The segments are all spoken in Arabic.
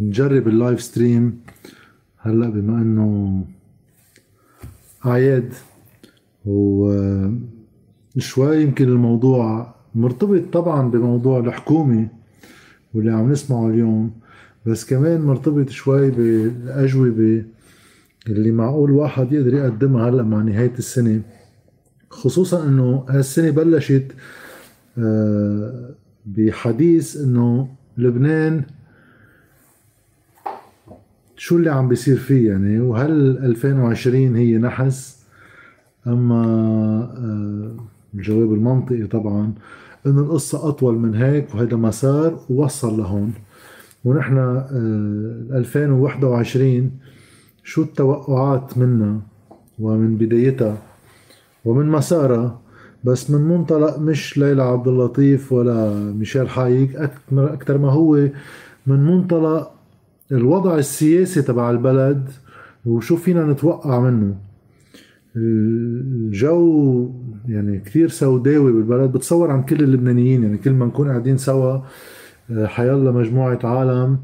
نجرب ال live stream. هلأ بما إنه اعياد وشوي يمكن الموضوع مرتبط طبعا بموضوع الحكومة واللي عم نسمعه اليوم بس كمان مرتبط شوي بالأجوبة اللي معقول واحد يقدر يقدمها هلأ مع نهاية السنة. خصوصا إنه هالسنة بلشت آه، بحديث إنه لبنان شو اللي عم بيصير فيه يعني؟ وهل 2020 هي نحس؟ أما آه، الجواب المنطقي طبعا انه القصة أطول من هيك وهذا مسار ووصل لهون. ونحن 2021 آه، شو التوقعات منا ومن بدايتها ومن مسارها؟ بس من منطلق مش ليلى عبد اللطيف ولا ميشيل حايك أكثر ما هو من منطلق الوضع السياسي تبع البلد وشو فينا نتوقع منه؟ الجو يعني كثير سوداوي بالبلد بتصور عن كل اللبنانيين يعني كل ما نكون قاعدين سوا آه، حيلا مجموعة عالم.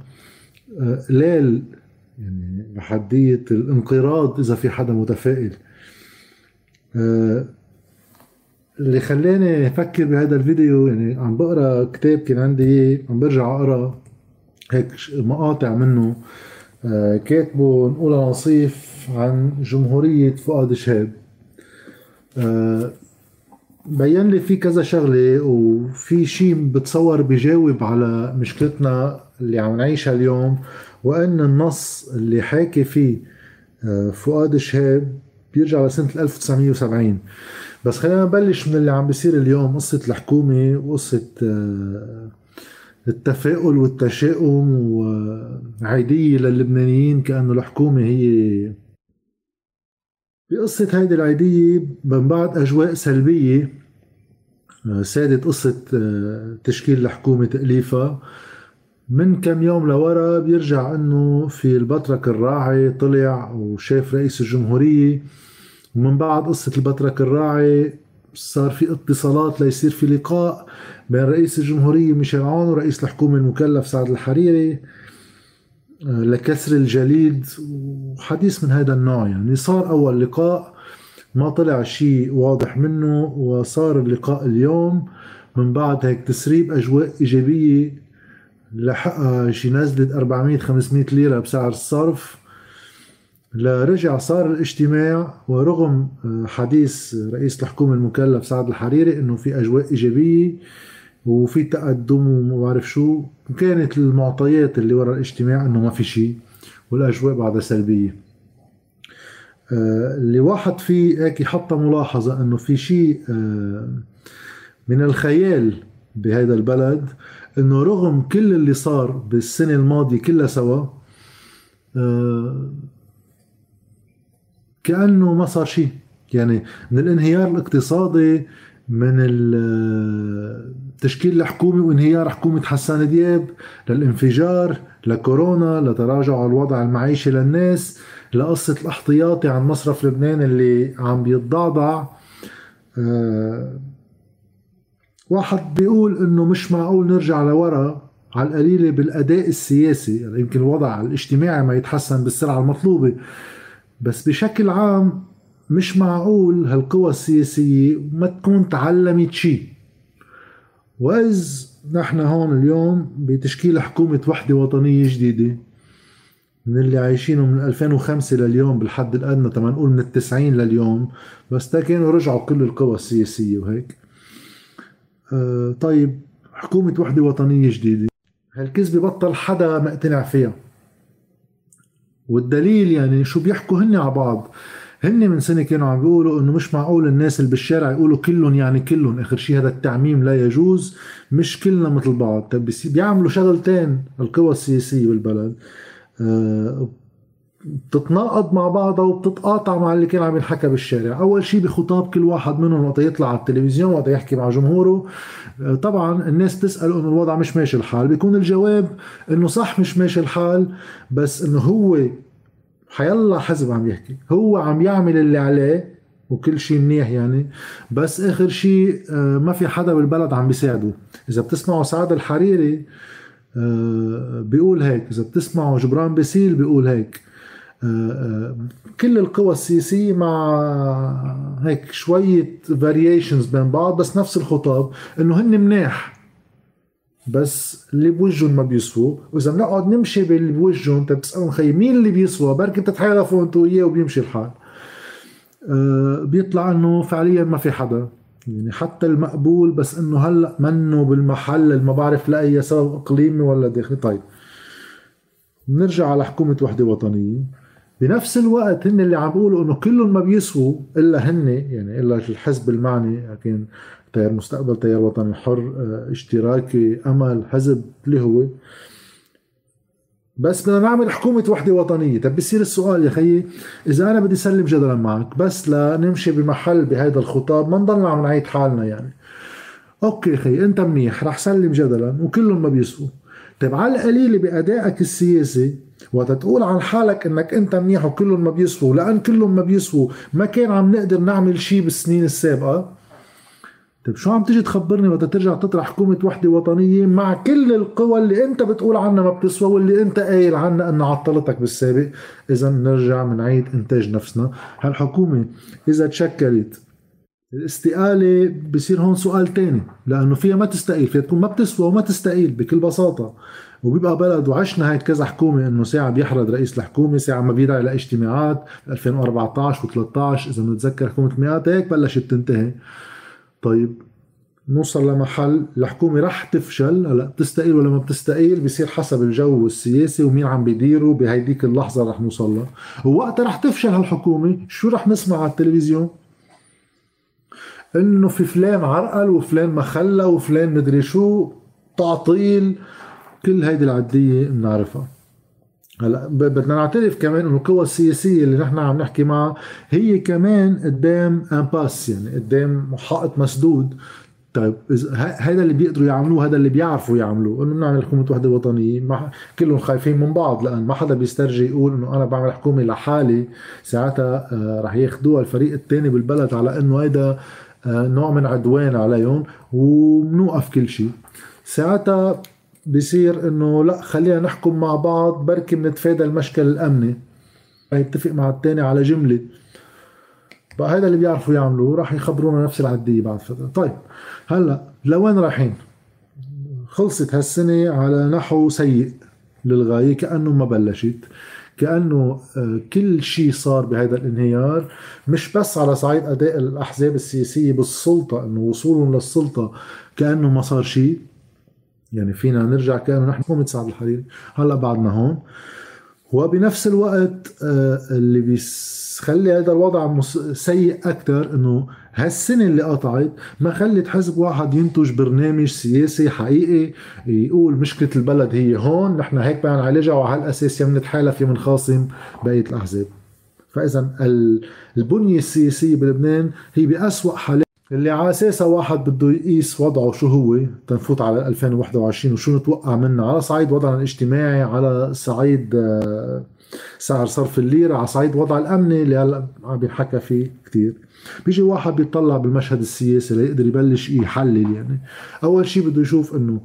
آه، ليل يعني بحدية الانقراض إذا في حدا متفائل. آه، اللي خلاني أفكر بهذا الفيديو يعني عم بقرأ كتاب كان عندي عم برجع أقرأ. هيك مقاطع منه. آه، كاتبه نقولها نصيف عن جمهورية فؤاد شهاب. آه، بين لي في كذا شغلة وفي شيء بتصور بجاوب على مشكلتنا اللي عم نعيشها اليوم وأن النص اللي حاكي فيه آه، فؤاد شهاب بيرجع لسنة 1970 بس خلينا نبلش من اللي عم بيصير اليوم قصة الحكومة وقصة التفاؤل والتشاؤم وعيدية للبنانيين كأنه الحكومة هي بقصة هيدي العيدية من بعد أجواء سلبية آه، سادت قصة آه، تشكيل الحكومة تأليفها. من كم يوم لورا بيرجع إنه في البطرك الراعي طلع وشاف رئيس الجمهورية. ومن بعد قصة البطرك الراعي صار في اتصالات ليصير في لقاء بين رئيس الجمهورية ميشيل عون ورئيس الحكومة المكلف سعد الحريري آه، لكسر الجليد وحديث من هذا النوع. يعني صار أول لقاء ما طلع شيء واضح منه وصار اللقاء اليوم. من بعد هيك تسريب أجواء إيجابية لحقها شي نزلت 400 500 ليرة بسعر الصرف. لرجع صار الاجتماع ورغم آه، حديث رئيس الحكومة المكلف سعد الحريري إنه في أجواء إيجابية وفي تقدم وما بعرف شو كانت المعطيات اللي ورا الاجتماع إنه ما في شيء والأجواء بعدها سلبية. آه، اللي واحد فيه هيك حط ملاحظة إنه في شيء آه، من الخيال بهذا البلد إنه رغم كل اللي صار بالسنة الماضية كلها سوا كأنه ما صار شيء. يعني من الانهيار الاقتصادي من تشكيل الحكومة وانهيار حكومة حسان دياب للانفجار لكورونا لتراجع الوضع المعيشي للناس لقصة الاحتياطي عن مصرف لبنان اللي عم بيتضعضع. أه واحد بيقول إنه مش معقول نرجع لورا على القليلة بالأداء السياسي يعني يمكن الوضع الاجتماعي ما يتحسن بالسرعة المطلوبة. بس بشكل عام مش معقول هالقوى السياسية ما تكون تعلمت شيء وإذ نحن هون اليوم بتشكيل حكومة وحدة وطنية جديدة من اللي عايشينه من 2005 لليوم بالحد الأدنى تما نقول من التسعين لليوم بس تا كانوا رجعوا كل القوى السياسية وهيك. آه طيب حكومة وحدة وطنية جديدة هالكذبة بطل حدا مقتنع فيها. والدليل يعني شو بيحكوا هن على بعض. هن من سنة كانوا عم بيقولوا إنه مش معقول الناس اللي بالشارع يقولوا كلهم يعني كلهم. آخر شيء هذا التعميم لا يجوز مش كلنا مثل بعض. طيب بيعملوا شغلتين القوى السياسية بالبلد. أه بتتناقض مع بعضها وبتتقاطع مع اللي كان عم ينحكى بالشارع. أول شيء بخطاب كل واحد منهم وقت يطلع على التلفزيون وقت يحكي مع جمهوره. آه، طبعا الناس بتسال إنه الوضع مش ماشي الحال. بيكون الجواب إنه صح مش ماشي الحال بس إنه هو حيلا حزب عم يحكي. هو عم يعمل اللي عليه وكل شيء منيح يعني. بس آخر شيء آه، ما في حدا بالبلد عم بيساعده. إذا بتسمعوا سعد الحريري بيقول هيك. إذا بتسمعوا جبران باسيل بيقول هيك. كل القوى السياسية مع هيك شوية variations بين بعض بس نفس الخطاب إنه هن مناح بس اللي بوجهن ما بيسووا. وإذا بنقعد نمشي باللي بوجهن انت بتسألهم خي مين اللي بيسوى؟ بركي تتحالفوا أنتوا وياه وبيمشي الحال. أه بيطلع إنه فعليا ما في حدا. يعني حتى المقبول بس إنه هلأ منه بالمحل ما بعرف لأي سبب إقليمي ولا داخلي. طيب بنرجع على حكومة وحدة وطنية. بنفس الوقت هن اللي عم بيقولوا إنه كلهم ما بيسووا إلا هن يعني إلا الحزب المعني لكن تيار مستقبل تيار وطني حر آه، اشتراكي أمل حزب اللي هو. بس بدنا نعمل حكومة وحدة وطنية. طب بصير السؤال يا خيي إذا أنا بدي سلم جدلا معك بس لنمشي بمحل بهذا الخطاب ما نضلنا عم نعيد حالنا يعني. أوكي خي أنت منيح رح سلم جدلا وكلهم ما بيسقوا طيب على القليلة بأدائك السياسي وقت تقول عن حالك إنك أنت منيح وكلهم ما بيسووا لأن كلهم ما بيسووا ما كان عم نقدر نعمل شيء بالسنين السابقة. طيب شو عم تيجي تخبرني وقت ترجع تطرح حكومة وحدة وطنية مع كل القوى اللي أنت بتقول عنها ما بتسوى واللي أنت قايل عنها إنها عطلتك بالسابق؟ اذا نرجع بنعيد إنتاج نفسنا. هالحكومة إذا تشكلت الاستقالة بصير هون سؤال تاني لأنه فيها ما تستقيل فيها تكون ما بتسوى وما تستقيل بكل بساطة. وبيبقى بلد وعشنا هاي كذا حكومة إنه ساعة بيحرض رئيس الحكومة ساعة ما بيدعي اجتماعات 2014 و13 إذا بنتذكر حكومة مئات هيك بلشت تنتهي. طيب نوصل لمحل الحكومة رح تفشل هلا بتستقيل ولا ما بتستقيل؟ بصير حسب الجو السياسي ومين عم بيديره بهيديك اللحظة رح نوصل لها. ووقتها رح تفشل هالحكومة شو رح نسمع على التلفزيون؟ إنه في فلان عرقل وفلان مخلى وفلان مدري شو تعطيل. كل هيدي العدية بنعرفها. هلا بدنا نعترف كمان إنه القوى السياسية اللي نحن عم نحكي معها هي كمان قدام امباس يعني قدام حائط مسدود. طيب هذا اللي بيقدروا يعملوه هذا اللي بيعرفوا يعملوه. إنه بنعمل حكومة وحدة وطنية. ما كلهم خايفين من بعض لأن ما حدا بيسترجي يقول إنه أنا بعمل حكومة لحالي. ساعتها آه، رح ياخذوها الفريق الثاني بالبلد على إنه هيدا نوع من عدوان عليهم وبنوقف كل شيء. ساعتها بصير إنه لا خلينا نحكم مع بعض بركي بنتفادى المشكل الأمني. يتفق مع الثاني على جملة. بقى هذا اللي بيعرفوا يعملوه راح يخبرونا نفس العدية بعد فترة. طيب هلأ لوين رايحين خلصت هالسنة على نحو سيء للغاية كأنه ما بلشت. كأنه آه، كل شيء صار بهذا الانهيار مش بس على صعيد أداء الأحزاب السياسية بالسلطة إنه وصولهم للسلطة كأنه ما صار شيء يعني فينا نرجع كأنه نحن حكومه سعد الحريري هلأ بعدنا هون. وبنفس الوقت آه، اللي بيخلي هذا الوضع سيء أكثر إنه هالسنة اللي قطعت ما خلت حزب واحد ينتج برنامج سياسي حقيقي يقول مشكلة البلد هي هون نحن هيك بدنا نعالجها وعلى هالاساس يا بنتحالف يا بنخاصم بقية الأحزاب. فإذا البنية السياسية بلبنان هي بأسوأ حالات. اللي على اساسها واحد بده يقيس وضعه شو هو؟ تنفوت على 2021 وشو نتوقع منه؟ على صعيد وضعنا الاجتماعي على صعيد آه، سعر صرف الليرة على صعيد وضع الأمني اللي هلأ عم بينحكى فيه كثير بيجي واحد بيطلع بالمشهد السياسي ليقدر يبلش يحلل يعني. أول شيء بده يشوف إنه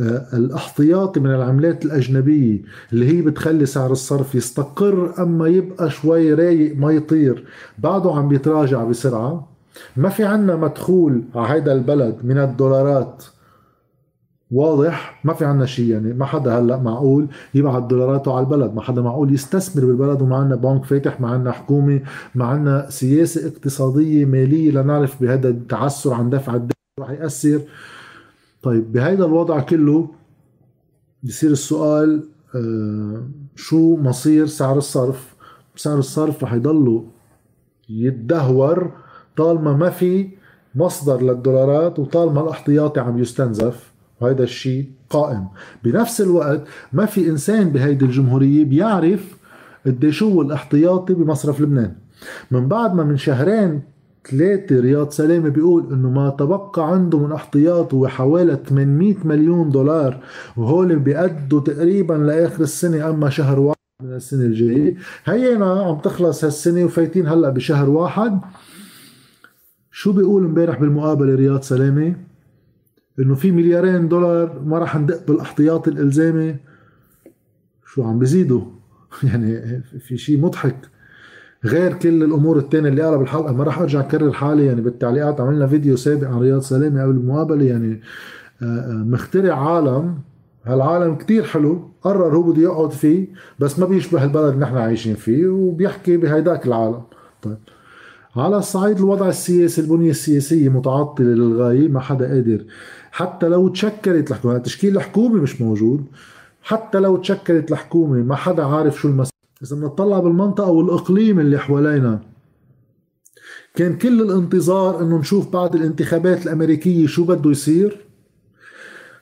آه، الاحتياطي من العملات الأجنبية اللي هي بتخلي سعر الصرف يستقر أما يبقى شوي رايق ما يطير بعده عم بيتراجع بسرعة. ما في عنا مدخول على هيدا البلد من الدولارات. واضح؟ ما في عنا شيء يعني ما حدا هلأ معقول يبعث دولاراته على البلد ما حدا معقول يستثمر بالبلد وما عنا بنك فاتح ما عنا حكومة ما عنا سياسة اقتصادية مالية لنعرف بهذا التعسر عن دفع الدين رح يأثر. طيب بهذا الوضع كله بصير السؤال آه شو مصير سعر الصرف؟ سعر الصرف رح يضله يتدهور طالما ما في مصدر للدولارات وطالما الاحتياطي عم يستنزف. وهذا الشيء قائم. بنفس الوقت ما في إنسان بهيدي الجمهورية بيعرف قديش هو الاحتياطي بمصرف لبنان. من بعد ما من شهرين ثلاثة رياض سلامة بيقول إنه ما تبقى عنده من احتياط هو حوالي 800 مليون دولار وهول بيأدوا تقريبا لآخر السنة أما شهر واحد من السنة الجاية. هينا عم تخلص هالسنة وفايتين هلأ بشهر واحد. شو بيقول امبارح بالمقابلة رياض سلامة؟ إنه في مليارين دولار ما راح ندق بالاحتياطي الإلزامي. شو عم بيزيدوا يعني في شيء مضحك. غير كل الأمور الثانية اللي قالها بالحلقة ما راح أرجع أكرر حالي. يعني بالتعليقات عملنا فيديو سابق عن رياض سلامه قبل المقابلة. يعني آه، آه، مخترع عالم. هالعالم كتير حلو. قرر هو بده يقعد فيه بس ما بيشبه البلد اللي نحن عايشين فيه وبيحكي بهيداك العالم. طيب. على الصعيد الوضع السياسي البنية السياسية متعطلة للغاية. ما حدا قادر حتى لو تشكلت الحكومة تشكيل الحكومة مش موجود. حتى لو تشكلت الحكومة ما حدا عارف شو المسألة إذا بنطلع بالمنطقة والإقليم اللي حوالينا. كان كل الانتظار إنه نشوف بعد الانتخابات الأمريكية شو بده يصير.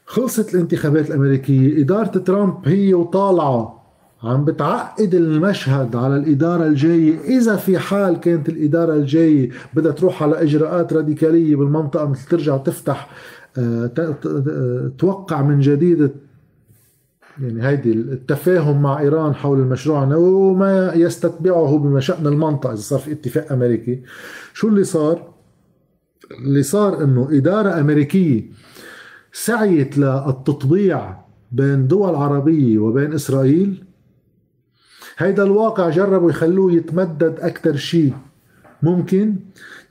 خلصت الانتخابات الأمريكية إدارة ترامب هي وطالعة. عم بتعقد المشهد على الإدارة الجاية. إذا في حال كانت الإدارة الجاية بدها تروح على إجراءات راديكالية بالمنطقة مثل ترجع تفتح توقع من جديد يعني هيدي التفاهم مع إيران حول المشروع النووي وما يستتبعه بمشأن المنطقة إذا صار في اتفاق أمريكي. شو اللي صار؟ اللي صار إنه إدارة أمريكية سعيت للتطبيع بين دول عربية وبين إسرائيل. هيدا الواقع جربوا يخلوه يتمدد أكثر شيء ممكن.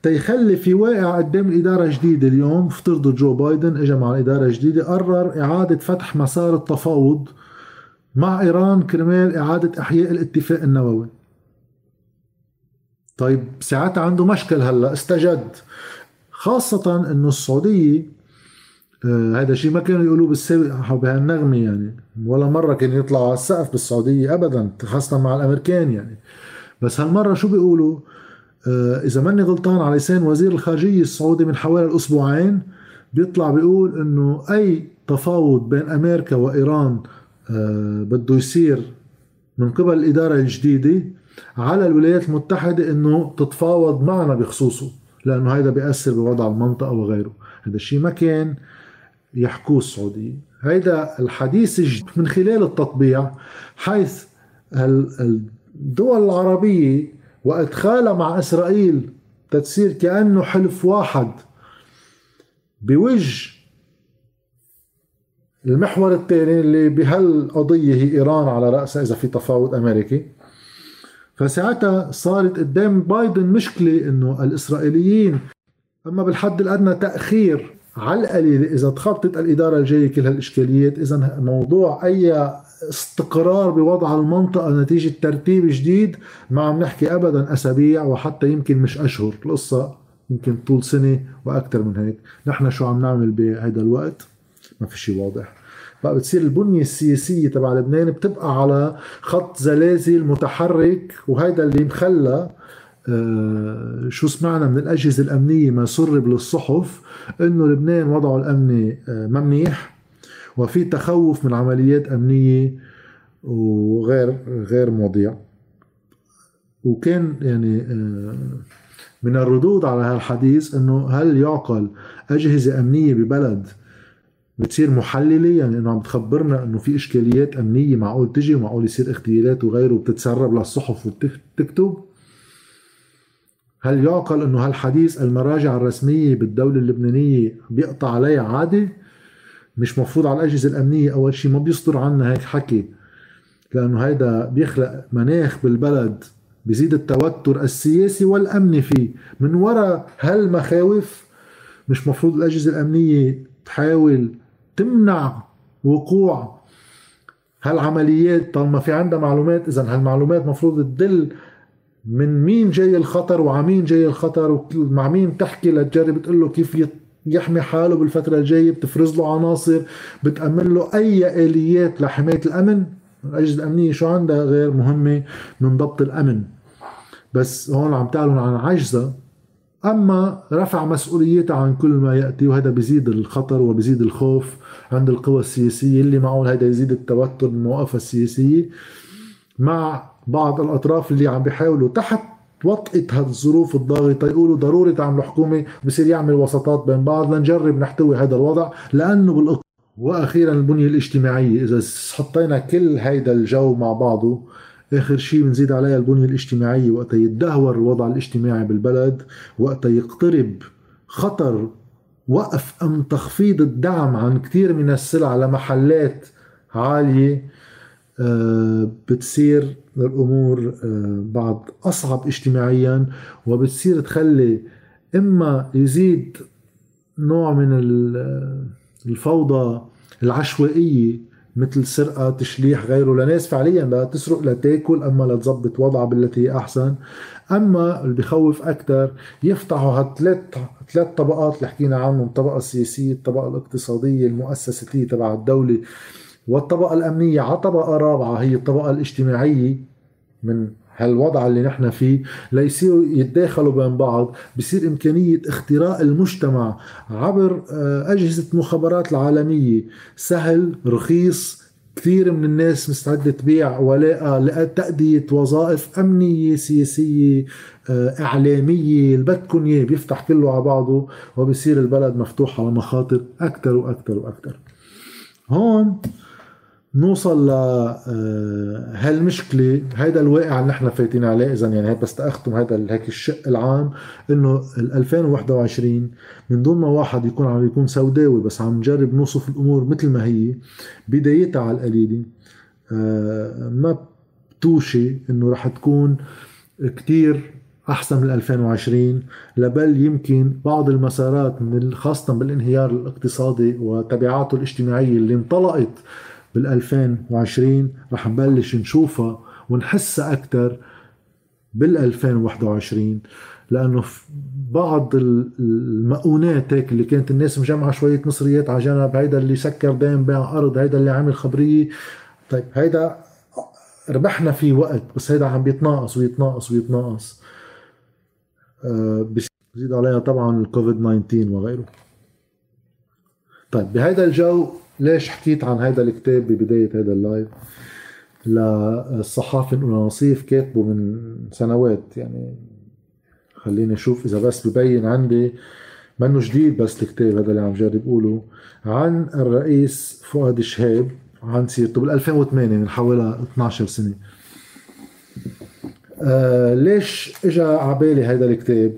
تيخلي في واقع قدام الإدارة الجديدة اليوم افترضوا جو بايدن اجى مع الإدارة الجديدة قرر إعادة فتح مسار التفاوض مع إيران كرمال إعادة إحياء الاتفاق النووي. طيب ساعتها عنده مشكل هلأ استجد. خاصة إنه السعودية آه هذا الشيء ما كانوا يقولوه بالسابق بهالنغمة يعني ولا مرة كان يطلعوا على السقف بالسعودية ابدا خاصة مع الأمريكان يعني. بس هالمرة شو بيقولوا؟ إذا ماني غلطان على لسان وزير الخارجية السعودي من حوالي الأسبوعين بيطلع بيقول إنه أي تفاوض بين أمريكا وإيران آه، بده يصير من قبل الإدارة الجديدة على الولايات المتحدة إنه تتفاوض معنا بخصوصه لأنه هذا بيأثر بوضع المنطقة وغيره. هذا الشيء ما كان يحكوه السعودية. هيدا الحديث من خلال التطبيع حيث الدول العربية وادخالها مع إسرائيل تتصير كأنه حلف واحد بوجه المحور الثاني اللي بهالقضية هي إيران على رأسها إذا في تفاوض أمريكي. فساعتها صارت قدام بايدن مشكلة إنه الإسرائيليين أما بالحد الأدنى تأخير على القليل إذا تخطط الإدارة الجاية كل هالإشكاليات إذا موضوع أي استقرار بوضع المنطقة نتيجة ترتيب جديد ما عم نحكي أبدا أسابيع وحتى يمكن مش أشهر. القصة يمكن طول سنة وأكثر من هيك. نحن شو عم نعمل بهذا الوقت؟ ما في شيء واضح. بقى بتصير البنية السياسية تبع لبنان بتبقى على خط زلازل متحرك وهيدا اللي مخلى آه شو سمعنا من الأجهزة الأمنية ما سرب للصحف إنه لبنان وضعه الأمني آه ما منيح. وفي تخوف من عمليات أمنية وغير غير مواضيع. وكان يعني آه، من الردود على هالحديث إنه هل يعقل أجهزة أمنية ببلد بتصير محللة؟ يعني إنه عم تخبرنا إنه في إشكاليات أمنية معقول تجي ومعقول يصير اغتيالات وغيره وبتتسرب للصحف وبتكتب هل يعقل إنه هالحديث المراجع الرسمية بالدولة اللبنانية بيقطع عليها عادي مش مفروض على الأجهزة الأمنية أول شيء ما بيصدر عنا هيك حكي لأنه هيدا بيخلق مناخ بالبلد بيزيد التوتر السياسي والأمني فيه. من وراء هالمخاوف مش مفروض الأجهزة الأمنية تحاول تمنع وقوع هالعمليات طالما في عندها معلومات. اذا هالمعلومات مفروض تدل من مين جاي الخطر وعمين جاي الخطر ومع مين تحكي لتجرب تقول له كيف يحمي حاله بالفترة الجاية بتفرز له عناصر بتأمن له أي آليات لحماية الأمن. الأجهزة الأمنية شو عندها غير مهمة من ضبط الأمن. بس هون عم تعلن عن عجزة. أما رفع مسؤوليتها عن كل ما يأتي وهذا بيزيد الخطر وبيزيد الخوف عند القوى السياسية اللي معهم هذا يزيد التوتر بالمواقف السياسية مع بعض الأطراف اللي عم بيحاولوا تحت وطئت هالظروف الضاغطة يقولوا ضروري تعملوا حكومه بصير يعمل وسطات بين بعض لنجرب نحتوي هذا الوضع لأنه بالإق... وأخيرا البنية الاجتماعية إذا حطينا كل هيدا الجو مع بعضه آخر شيء بنزيد عليها البنية الاجتماعية وقت يتدهور الوضع الاجتماعي بالبلد وقت يقترب خطر وقف أم تخفيض الدعم عن كثير من السلع لمحلات عالية. بتصير الأمور آه، بعد أصعب اجتماعيا وبتصير تخلي إما يزيد نوع من الفوضى العشوائية مثل سرقة تشليح غيره لناس فعليا لا تسرق لتأكل أما لتظبط وضعها بالتي هي أحسن. أما اللي بخوف أكثر يفتحوا هالثلاث ثلاث طبقات اللي حكينا عنهم الطبقة السياسية الطبقة الاقتصادية المؤسساتية تبع الدولة. والطبقة الأمنية على طبقة رابعة هي الطبقة الاجتماعية من هالوضع اللي نحن فيه ليصيروا يتداخلوا بين بعض بصير إمكانية اختراق المجتمع عبر آه، أجهزة المخابرات العالمية. سهل رخيص كثير من الناس مستعدة تبيع ولاء لتأدية وظائف أمنية سياسية آه، إعلامية. اللي بدكم إياه بيفتح كله على بعضه وبصير البلد مفتوح على مخاطر أكثر وأكثر وأكثر. هون نوصل ل آه، هيدا الواقع اللي نحن فايتين عليه اذا يعني بس تاختم هذا هيك الشق العام إنه ال 2021 من دون ما واحد يكون عم يكون سوداوي بس عم نجرب نوصف الأمور مثل ما هي بدايتها على القليلة. آه، ما بتوشي إنه رح تكون كتير أحسن من 2020 لبل يمكن بعض المسارات من خاصة بالانهيار الاقتصادي وتبعاته الاجتماعية اللي انطلقت بال 2020 رح نبلش نشوفها ونحسها أكثر بال 2021 لأنه بعض المؤونات هيك اللي كانت الناس مجمعة شوية مصريات على جنب هيدا اللي سكر دين بيع أرض هيدا اللي عمل خبرية. طيب هيدا ربحنا فيه وقت بس هيدا عم بيتناقص ويتناقص ويتناقص. آه بزيد عليها طبعا الكوفيد 19 وغيره. طيب بهيدا الجو ليش حكيت عن هذا الكتاب ببداية هذا اللايف؟ للصحافي نصيف كاتبه من سنوات يعني خليني أشوف إذا بس ببين عندي منه جديد بس الكتاب هذا اللي عم جرب أقوله عن الرئيس فؤاد شهاب عن سيرته بال 2008 من حوالي 12 سنة. آه ليش اجى على بالي هذا الكتاب؟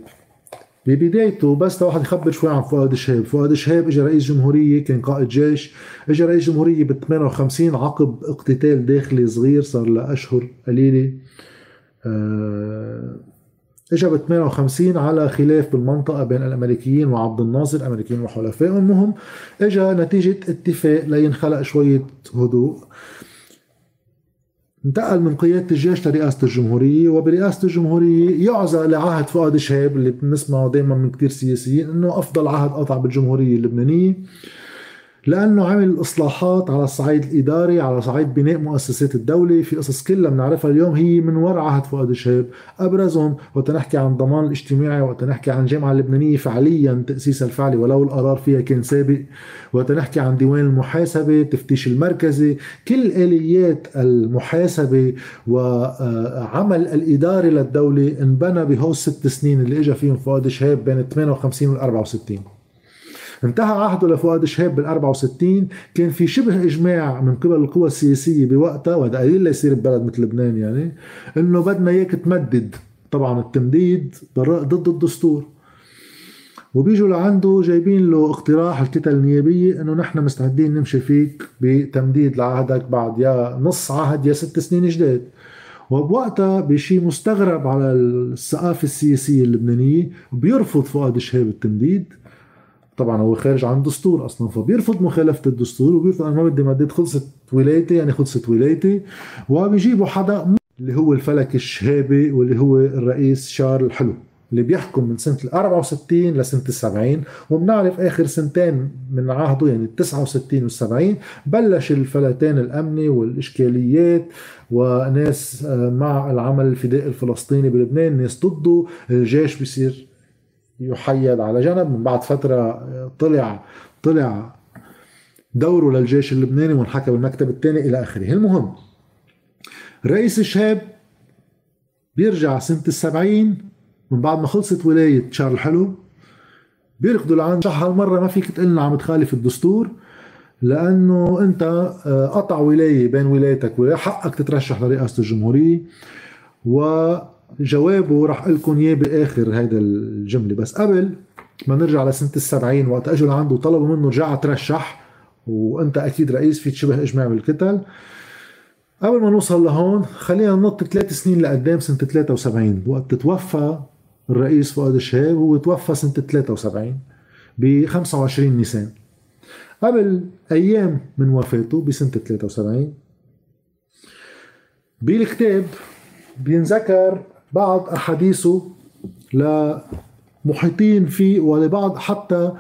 ببدايته بس لواحد يخبر شوي عن فؤاد شهاب، فؤاد شهاب اجى رئيس جمهورية كان قائد جيش، اجى رئيس جمهورية بال 58 عقب اقتتال داخلي صغير صار له أشهر قليلة. اجى ب 58 على خلاف بالمنطقة بين الأمريكيين وعبد الناصر الأمريكيين وحلفائهم المهم اجى نتيجة اتفاق لينخلق شوية هدوء. انتقل من قيادة الجيش لرئاسة الجمهورية وبرئاسة الجمهورية يعزى لعهد فؤاد شهاب اللي بنسمعه دائما من كثير سياسيين إنه أفضل عهد قطع بالجمهورية اللبنانية. لأنه عمل إصلاحات على الصعيد الإداري على صعيد بناء مؤسسات الدولة. في قصص كلها بنعرفها اليوم هي من وراء عهد فؤاد شهاب أبرزهم. وقت نحكي عن الضمان الاجتماعي وقت نحكي عن الجامعة اللبنانية فعليا تاسيسها الفعلي ولو القرار فيها كان سابق. وقت نحكي عن ديوان المحاسبة التفتيش المركزي كل آليات المحاسبة وعمل الإداري للدولة انبنى بهول الست سنين اللي اجى فيهم فؤاد شهاب بين 58 وال 64 انتهى عهده لفؤاد شهاب بال 64 كان في شبه إجماع من قبل القوى السياسية بوقتها وهذا قليل ليصير ببلد مثل لبنان يعني إنه بدنا إياك تمدد طبعا التمديد ضد الدستور. وبيجوا لعنده جايبين له اقتراح الكتل النيابية إنه نحن مستعدين نمشي فيك بتمديد لعهدك بعد يا نص عهد يا ست سنين جداد وبوقتها بشيء مستغرب على الثقافة السياسية اللبنانية بيرفض فؤاد شهاب التمديد. طبعا هو خارج عن الدستور أصلا فبيرفض مخالفة الدستور وبيرفض أنا ما بدي مدد خلصت ولايتي يعني خلصت ولايتي. وبيجيبوا حدا اللي هو الفلك الشهابي واللي هو الرئيس شارل الحلو اللي بيحكم من سنة ال 64 لسنة ال 70 وبنعرف آخر سنتين من عهده يعني ال 69 وال 70 بلش الفلتان الأمني والإشكاليات وناس آه، مع العمل الفدائي الفلسطيني بلبنان ناس ضده الجيش بيصير يحيد على جنب. من بعد فترة طلع طلع دوره للجيش اللبناني وانحكى بالمكتب الثاني إلى آخره. المهم رئيس الشهاب بيرجع سنة السبعين. من بعد ما خلصت ولاية شارل حلو بيركضوا لعند هالمرة ما فيك تقلنا عم تخالف الدستور لأنه أنت آه، قطع ولاية بين ولايتك ولاية حقك تترشح لرئاسة الجمهورية. و جوابه راح لكم إياه باخر هيدا الجملة. بس قبل ما نرجع لسنة السبعين وقت أجوا لعنده وطلبوا منه رجع ترشح وأنت أكيد رئيس في تشبه إجماع بالكتل قبل ما نوصل لهون خلينا ننط ثلاث سنين لقدام سنة 73 وقت توفى الرئيس فؤاد الشهاب هو توفى سنة 73 ب 25 نيسان. قبل أيام من وفاته بسنة 73 بالكتاب بينذكر بعض أحاديثه لمحيطين فيه ولبعض حتى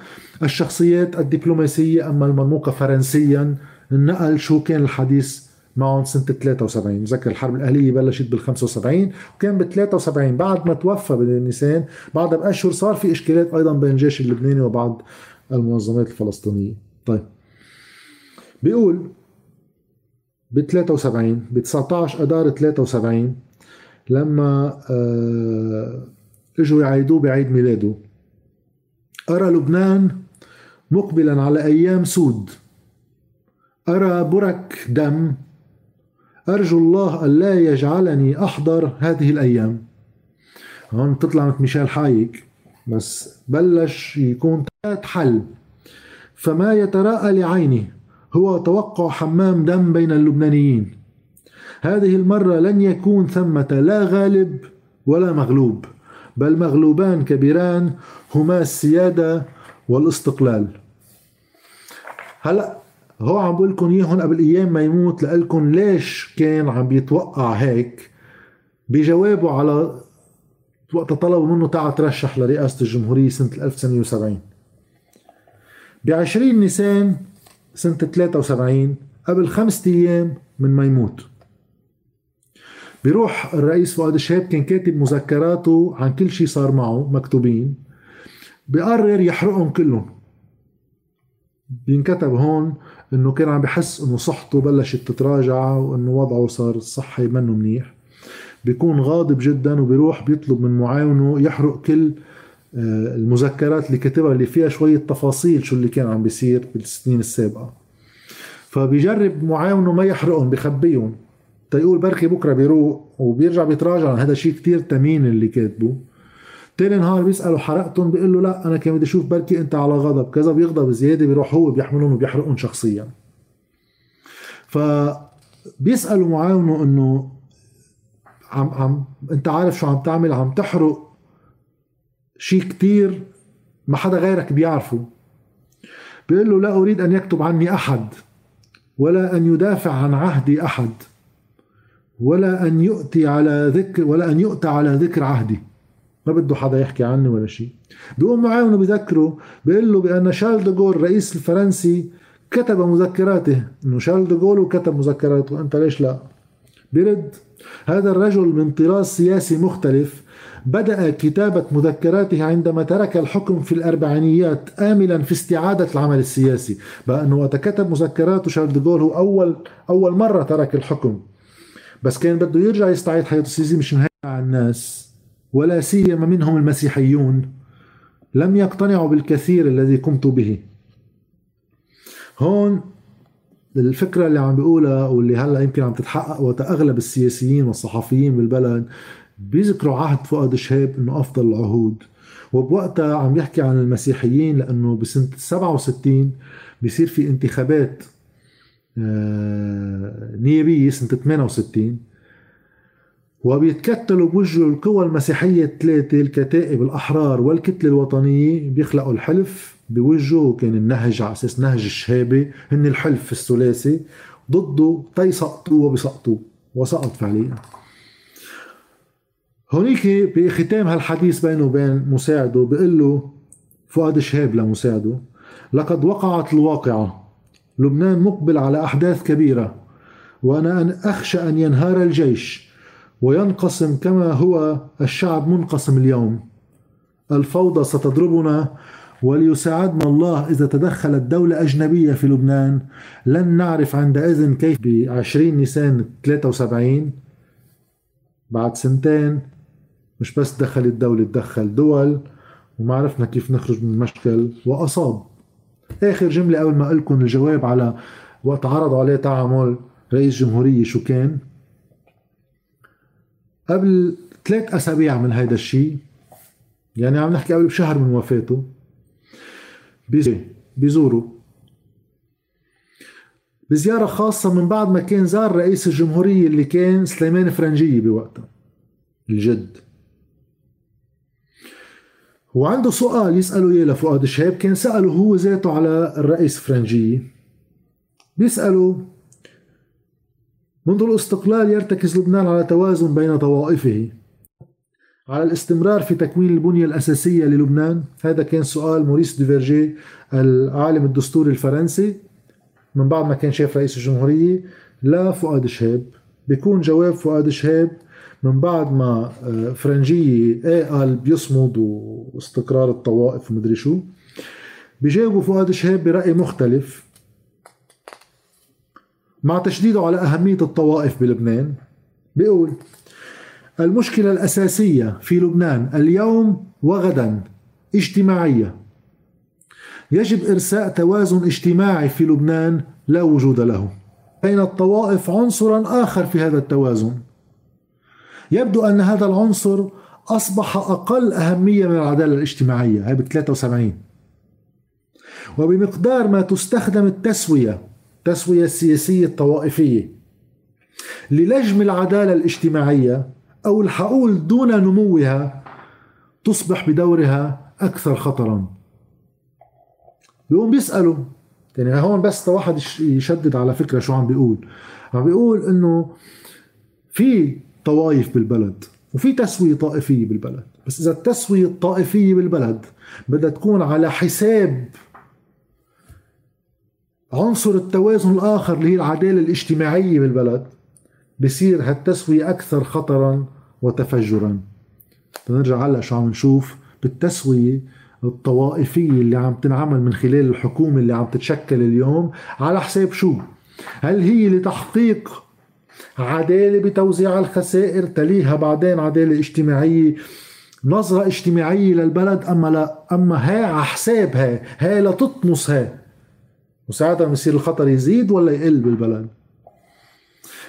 الشخصيات الدبلوماسية أما المرموقة فرنسيا نقل شو كان الحديث معهم سنة 73 مذكر الحرب الأهلية بلشت بال 75 وكان بال 73 بعد ما توفى بنيسان بعدها بأشهر صار في إشكالات أيضا بين الجيش اللبناني وبعض المنظمات الفلسطينية. طيب بيقول ب 73 ب 19 اذار 73 لما آه، إجوا يعيدوه بعيد ميلاده. أرى لبنان مقبلا على أيام سود. أرى برك دم. أرجو الله الا يجعلني أحضر هذه الأيام. هون تطلع مثل ميشيل حايك. بس بلش يكون حل فما يتراءى لعيني هو توقع حمام دم بين اللبنانيين. هذه المرة لن يكون ثمة لا غالب ولا مغلوب بل مغلوبان كبيران هما السيادة والاستقلال. هلا هو عم بقول لكم اياهم قبل أيام ما يموت لكم ليش كان عم بيتوقع هيك؟ بجوابه على وقت طلبوا منه تعال ترشح لرئاسة الجمهورية سنة 1970 ب 20 نيسان سنة 73 قبل خمسة أيام من ما يموت. بيروح الرئيس فؤاد الشهاب كان كاتب مذكراته عن كل شيء صار معه مكتوبين. بقرر يحرقهم كلهم. بينكتب هون إنه كان عم بحس إنه صحته بلشت تتراجع وإنه وضعه صار صحي منه منيح. بيكون غاضب جدا وبيروح بيطلب من معاونه يحرق كل آه، المذكرات اللي كتبها اللي فيها شوية تفاصيل شو اللي كان عم بيصير بالسنين السابقة. فبيجرب معاونه ما يحرقهم بخبيهم. تيقول بركي بكرة بيروق وبيرجع بيتراجع هذا شيء كتير تمين اللي كاتبه. تاني نهار بيسأله حرقتهم بيقول له لا أنا كان بدي أشوف بركي أنت على غضب. كذا بيغضب زيادة بيروح هو بيحملهم وبيحرقهم شخصيا. فبيسألوا معاونه إنه عم عم أنت عارف شو عم تعمل عم تحرق شيء كتير ما حدا غيرك بيعرفه. بيقول له لا أريد أن يكتب عني أحد ولا أن يدافع عن عهدي أحد. ولا أن يؤتي على ذكر ولا أن يؤتى على ذكر عهدي ما بده حدا يحكي عني ولا شيء. بيقوم معاونه بذكره بيقول له بأن شارل دوغول الرئيس الفرنسي كتب مذكراته. إنه شارل دوغول وكتب مذكراته. أنت ليش لا؟ برد هذا الرجل من طراز سياسي مختلف بدأ كتابة مذكراته عندما ترك الحكم في الأربعينيات آملا في استعادة العمل السياسي. بقى أنه وقت كتب مذكراته شارل ديغول هو أول أول مرة ترك الحكم. بس كان بده يرجع يستعيد حياته السياسية مش نهاية على الناس ولا سيما منهم المسيحيون. لم يقتنعوا بالكثير الذي قمت به. هون الفكرة اللي عم بيقولها واللي هلأ يمكن عم تتحقق وقت أغلب السياسيين والصحفيين بالبلد بيذكروا عهد فؤاد شهاب إنه أفضل العهود. وبوقتها عم يحكي عن المسيحيين لأنه بسنة 67 بيصير في انتخابات آه، نيابية سنة 68 وبيتكتلوا بوجه القوى المسيحية الثلاثة الكتائب الأحرار والكتلة الوطنية بيخلقوا الحلف بوجهه كان النهج على أساس نهج الشهابة هن الحلف الثلاثي ضده تيسقطوا وبيسقطوا وسقط فعليا. هونيك بختام هالحديث بينه وبين مساعده بيقول له فؤاد شهاب لمساعده لقد وقعت الواقعة لبنان مقبل على أحداث كبيرة وأنا أن أخشى أن ينهار الجيش وينقسم كما هو الشعب منقسم اليوم. الفوضى ستضربنا وليساعدنا الله إذا تدخلت دولة أجنبية في لبنان. لن نعرف عندئذ كيف ب 20 نيسان 73 بعد سنتين مش بس دخل الدولة تدخل دول وما عرفنا كيف نخرج من المشكل وأصاب. آخر جملة قبل ما لكم الجواب على وقت عرضوا عليه تعامل رئيس جمهورية شو كان؟ قبل ثلاث أسابيع من هيدا الشيء يعني عم نحكي قبل بشهر من وفاته بيزوروا بزيارة خاصة من بعد ما كان زار رئيس الجمهورية اللي كان سليمان فرنجية بوقتها الجد. وعنده سؤال يسأله إياه لفؤاد شهاب كان سأله هو ذاته على الرئيس فرنجية بيسأله منذ الاستقلال يرتكز لبنان على توازن بين طوائفه. على الاستمرار في تكوين البنية الأساسية للبنان. هذا كان سؤال موريس ديفيرجيه العالم الدستوري الفرنسي من بعد ما كان شاف رئيس الجمهورية لا فؤاد شهاب بيكون جواب فؤاد شهاب من بعد ما آه، فرنجية إيه قال بيصمد واستقرار الطوائف ومدري شو بيجاوبوا فؤاد شهاب برأي مختلف. مع تشديده على أهمية الطوائف بلبنان بيقول المشكلة الأساسية في لبنان اليوم وغدا اجتماعية. يجب إرساء توازن اجتماعي في لبنان لا وجود له. بين الطوائف عنصرا آخر في هذا التوازن. يبدو أن هذا العنصر أصبح أقل أهمية من العدالة الاجتماعية. هي ب 73 وبمقدار ما تستخدم التسوية التسوية السياسية الطوائفية للجم العدالة الاجتماعية أو الحقول دون نموها تصبح بدورها أكثر خطرا. بيقوم بيسألوا يعني هون بس واحد يشدد على فكرة شو عم بيقول. عم بيقول إنه في طوائف بالبلد وفي تسوية طائفية بالبلد بس إذا التسوية الطائفية بالبلد بدها تكون على حساب عنصر التوازن الآخر اللي هي العدالة الاجتماعية بالبلد بصير هالتسوية أكثر خطرا وتفجرا نرجع هلأ شو عم نشوف بالتسوية الطوائفية اللي عم تنعمل من خلال الحكومة اللي عم تتشكل اليوم على حساب شو؟ هل هي لتحقيق عدالة بتوزيع الخسائر تليها بعدين عدالة اجتماعية. نظرة اجتماعية للبلد أما لا أما هي على حساب هي هي لتطمس هي. وساعتها بصير الخطر يزيد ولا يقل بالبلد؟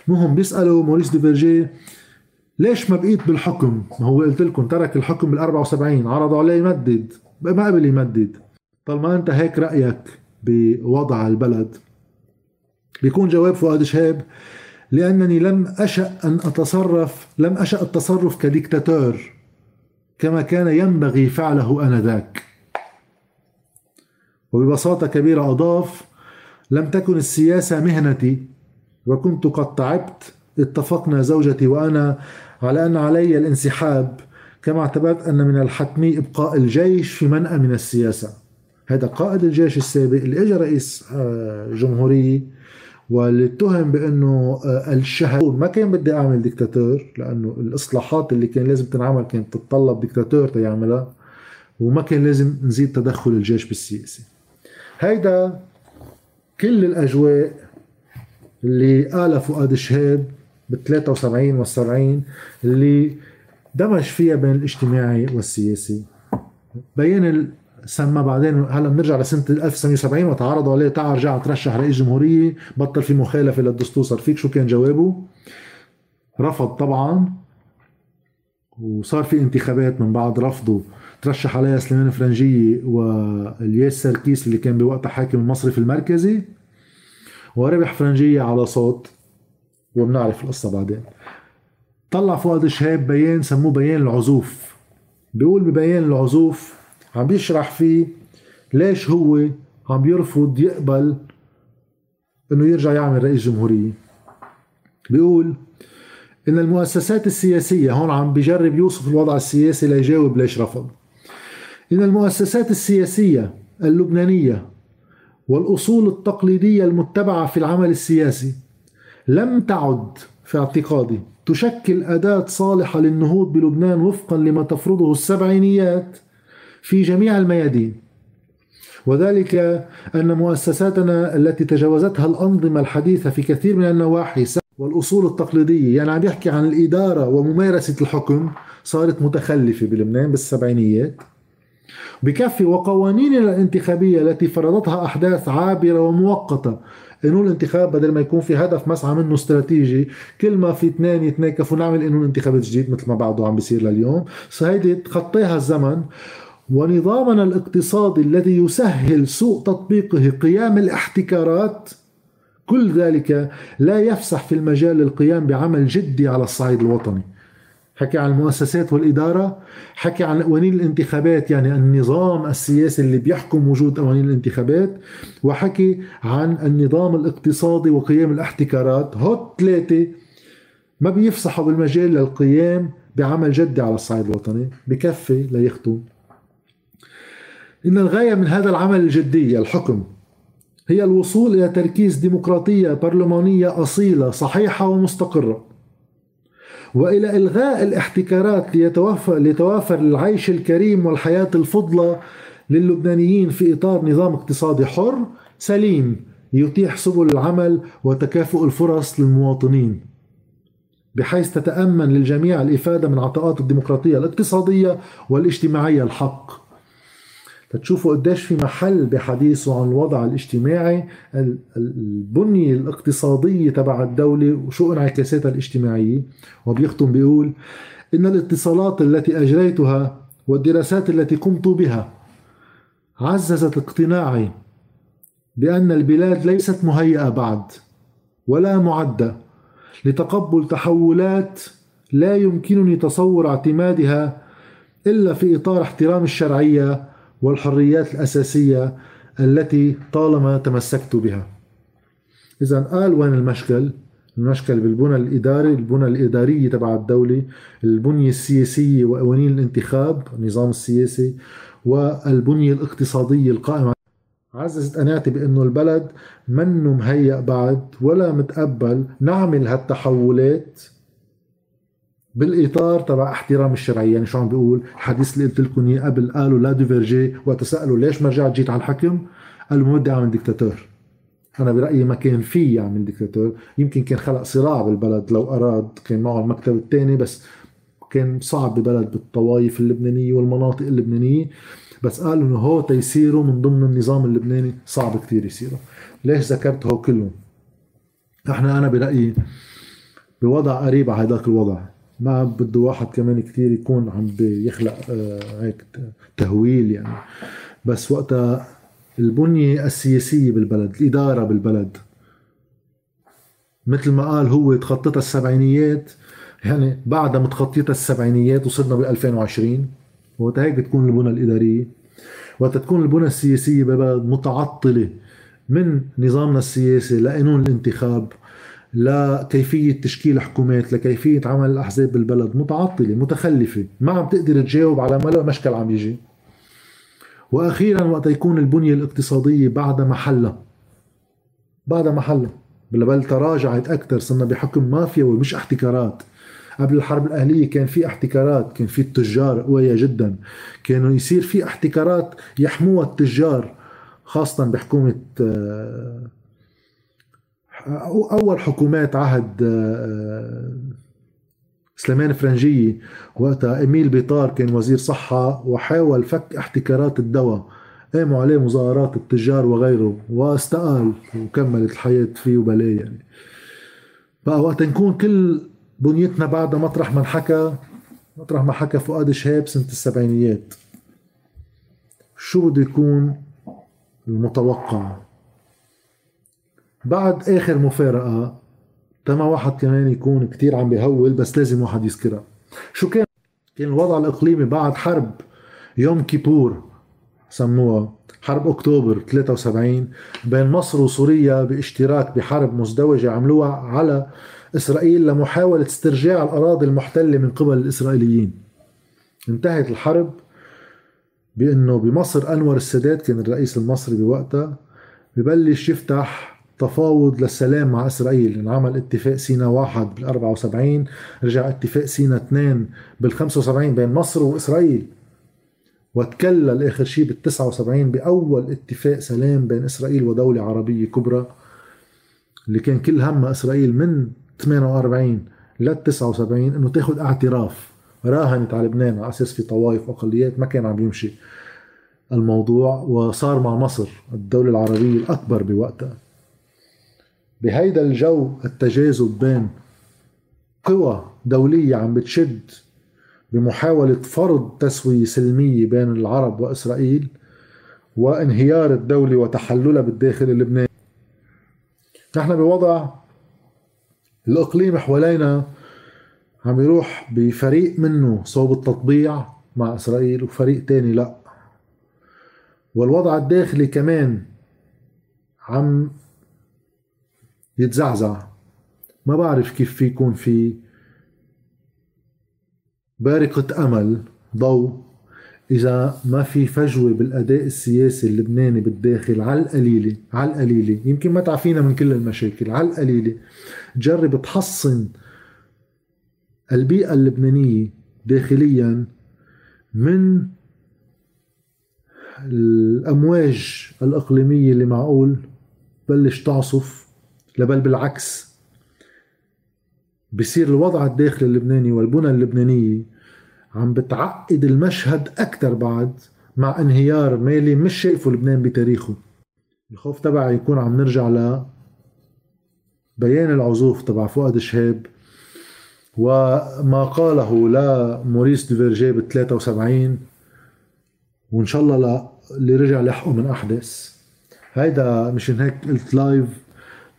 المهم بيسألوا موريس ديفيرجيه ليش ما بقيت بالحكم؟ ما هو قلت لكم ترك الحكم بال 74 عرضوا عليه يمدد ما قبل يمدد. طالما أنت هيك رأيك بوضع البلد. بيكون جواب فؤاد شهاب لأنني لم أشأ أن أتصرف لم أشأ التصرف كديكتاتور كما كان ينبغي فعله آنذاك. وببساطة كبيرة أضاف لم تكن السياسة مهنتي وكنت قد تعبت اتفقنا زوجتي وأنا على أن علي الانسحاب كما اعتبرت أن من الحتمي إبقاء الجيش في منأى من السياسة. هذا قائد الجيش السابق اللي اجى رئيس آه، جمهورية واللي اتهم بأنه آه، الشهر ما كان بدي أعمل ديكتاتور لأنه الإصلاحات اللي كان لازم تنعمل كانت تتطلب ديكتاتور تيعملها وما كان لازم نزيد تدخل الجيش بالسياسة. هيدا كل الأجواء اللي قالها فؤاد شهاب بال 73 وال 70 اللي دمج فيها بين الاجتماعي والسياسي. بين سمى بعدين هلا بنرجع لسنة 1970 وتعرضوا عليه تعال رجع ترشح رئيس جمهورية بطل في مخالفة للدستور صار فيك شو كان جوابه؟ رفض طبعا. وصار في انتخابات من بعد رفضه. ترشح عليها سليمان فرنجية والياس سركيس اللي كان بوقتها حاكم المصرف المركزي. وربح فرنجية على صوت. وبنعرف القصة بعدين. طلع فؤاد شهاب بيان سموه بيان العزوف. بيقول ببيان العزوف عم بيشرح فيه ليش هو عم بيرفض يقبل إنه يرجع يعمل رئيس جمهورية. بيقول إن المؤسسات السياسية هون عم بيجرب يوصف الوضع السياسي ليجاوب ليش رفض. إن المؤسسات السياسية اللبنانية والأصول التقليدية المتبعة في العمل السياسي لم تعد في اعتقادي تشكل أداة صالحة للنهوض بلبنان وفقا لما تفرضه السبعينيات في جميع الميادين. وذلك أن مؤسساتنا التي تجاوزتها الأنظمة الحديثة في كثير من النواحي والأصول التقليدية يعني عم يحكي عن الإدارة وممارسة الحكم صارت متخلفة بلبنان بالسبعينيات. بكفي وقوانيننا الانتخابية التي فرضتها أحداث عابرة ومؤقتة قانون الانتخاب بدل ما يكون في هدف مسعى منه استراتيجي كل ما في اثنين يتناكفوا نعمل قانون انتخابات جديد مثل ما بعده عم بيصير لليوم. فهيدي تخطيها الزمن. ونظامنا الاقتصادي الذي يسهل سوء تطبيقه قيام الاحتكارات كل ذلك لا يفسح في المجال للقيام بعمل جدي على الصعيد الوطني. حكي عن المؤسسات والإدارة حكي عن قوانين الانتخابات يعني النظام السياسي اللي بيحكم وجود قوانين الانتخابات وحكي عن النظام الاقتصادي وقيام الاحتكارات. هوت ثلاثة ما بيفسحوا بالمجال للقيام بعمل جدي على الصعيد الوطني بكفي ليخطوا إن الغاية من هذا العمل الجدي الحكم هي الوصول إلى تركيز ديمقراطية برلمانية أصيلة صحيحة ومستقرة. وإلى إلغاء الاحتكارات ليتوفر ليتوافر العيش الكريم والحياة الفضلى للبنانيين في إطار نظام اقتصادي حر سليم يتيح سبل العمل وتكافؤ الفرص للمواطنين. بحيث تتأمن للجميع الإفادة من عطاءات الديمقراطية الاقتصادية والاجتماعية الحق. فتشوفوا قديش في محل بحديثه عن الوضع الاجتماعي البنية الاقتصادية تبع الدولة وشو انعكاساتها الاجتماعية. وبيختم بيقول إن الاتصالات التي أجريتها والدراسات التي قمت بها عززت اقتناعي بأن البلاد ليست مهيئة بعد ولا معدة لتقبل تحولات لا يمكنني تصور اعتمادها إلا في إطار احترام الشرعية والحريات الأساسية التي طالما تمسكت بها. إذا قال وين المشكل؟ المشكل بالبنى الإداري البنى الإدارية تبع الدولة البنية السياسية وقوانين الانتخاب النظام السياسي والبنية الاقتصادية القائمة. عززت قناعتي بأنه البلد منه مهيأ بعد ولا متقبل نعمل هالتحولات بالإطار تبع احترام الشرعية. يعني شو عم بيقول؟ الحديث اللي قلت لكم إياه قبل قالوا لا ديفيرجيه وقت سأله ليش ما رجعت جيت على الحكم؟ قال له ما بدي أعمل ديكتاتور. أنا برأيي ما كان في يعمل ديكتاتور. يمكن كان خلق صراع بالبلد لو أراد كان معه المكتب الثاني بس كان صعب ببلد بالطوائف اللبنانية والمناطق اللبنانية. بس قالوا إنه هو تيسيروا من ضمن النظام اللبناني صعب كثير يصيروا ليش ذكرت هو كلهم؟ إحنا أنا برأيي بوضع قريب على هذاك الوضع. ما بده واحد كمان كثير يكون عم بيخلق آه، هيك تهويل يعني. بس وقتها البنية السياسية بالبلد الإدارة بالبلد مثل ما قال هو تخطيتها السبعينيات يعني بعدها متخطيتها السبعينيات وصلنا بال 2020 وقت هيك بتكون البنى الإدارية. وقت تكون البنى السياسية بالبلد متعطلة من نظامنا السياسي لقانون الانتخاب لكيفية تشكيل حكومات لكيفية عمل الأحزاب بالبلد. متعطلة متخلفة. ما عم تقدر تجاوب على ملا مشكل عم يجي. وأخيرا وقت يكون البنية الاقتصادية بعد محلها بعد محلها بل تراجعت أكثر صرنا بحكم مافيا ومش احتكارات. قبل الحرب الأهلية كان في احتكارات. كان في التجار قوية جدا. كانوا يصير في احتكارات يحموها التجار خاصة بحكومة آه، أول حكومات عهد آه، سليمان فرنجية وقتها إميل بيطار كان وزير صحة وحاول فك احتكارات الدواء قاموا عليه مظاهرات التجار وغيره واستقال وكملت الحياة فيه وبلاي يعني. بقى وقت نكون كل بنيتنا بعدها مطرح ما انحكى مطرح ما حكى فؤاد شهاب سنة السبعينيات. شو بده يكون المتوقع؟ بعد آخر مفارقة تما واحد كمان يكون كتير عم بيهول بس لازم واحد يذكرها. شو كان؟ كان الوضع الإقليمي بعد حرب يوم كيبور سموها حرب أكتوبر 73 بين مصر وسوريا باشتراك بحرب مزدوجة عملوها على إسرائيل لمحاولة استرجاع الأراضي المحتلة من قبل الإسرائيليين. انتهت الحرب بأنه بمصر أنور السادات كان الرئيس المصري بوقتها ببلش يفتح تفاوض للسلام مع إسرائيل. انعمل اتفاق سينا واحد بال 74 رجع اتفاق سينا اثنين بال 75 بين مصر وإسرائيل. وتكلل اخر شيء بال 79 بأول اتفاق سلام بين إسرائيل ودولة عربية كبرى اللي كان كل همها إسرائيل من 48 لل 79 إنه تاخذ اعتراف. راهنت على لبنان على أساس في طوائف واقليات ما كان عم يمشي الموضوع. وصار مع مصر الدولة العربية الأكبر بوقتها. بهيدا الجو التجاذب بين قوى دولية عم بتشد بمحاولة فرض تسوية سلمية بين العرب وإسرائيل وانهيار الدولة وتحللها بالداخل اللبناني. نحن بوضع الإقليم حوالينا عم يروح بفريق منه صوب التطبيع مع إسرائيل وفريق تاني لا. والوضع الداخلي كمان عم يتزعزع. ما بعرف كيف في يكون في بارقة أمل ضوء. إذا ما في فجوة بالأداء السياسي اللبناني بالداخل على القليلة على القليلة. يمكن ما تعفينا من كل المشاكل على القليلة. تجرب تحصن البيئة اللبنانية داخليا من الأمواج الإقليمية اللي معقول. بلش تعصف. لا بل بالعكس. بصير الوضع الداخلي اللبناني والبنى اللبنانية عم بتعقد المشهد أكثر بعد مع انهيار مالي مش شايفه لبنان بتاريخه. الخوف تبعي يكون عم نرجع ل بيان العزوف تبع فؤاد شهاب وما قاله لموريس ديفيرجيه بال 73 وإن شاء الله لا اللي رجع لحقه من أحداث. هيدا مشان هيك قلت live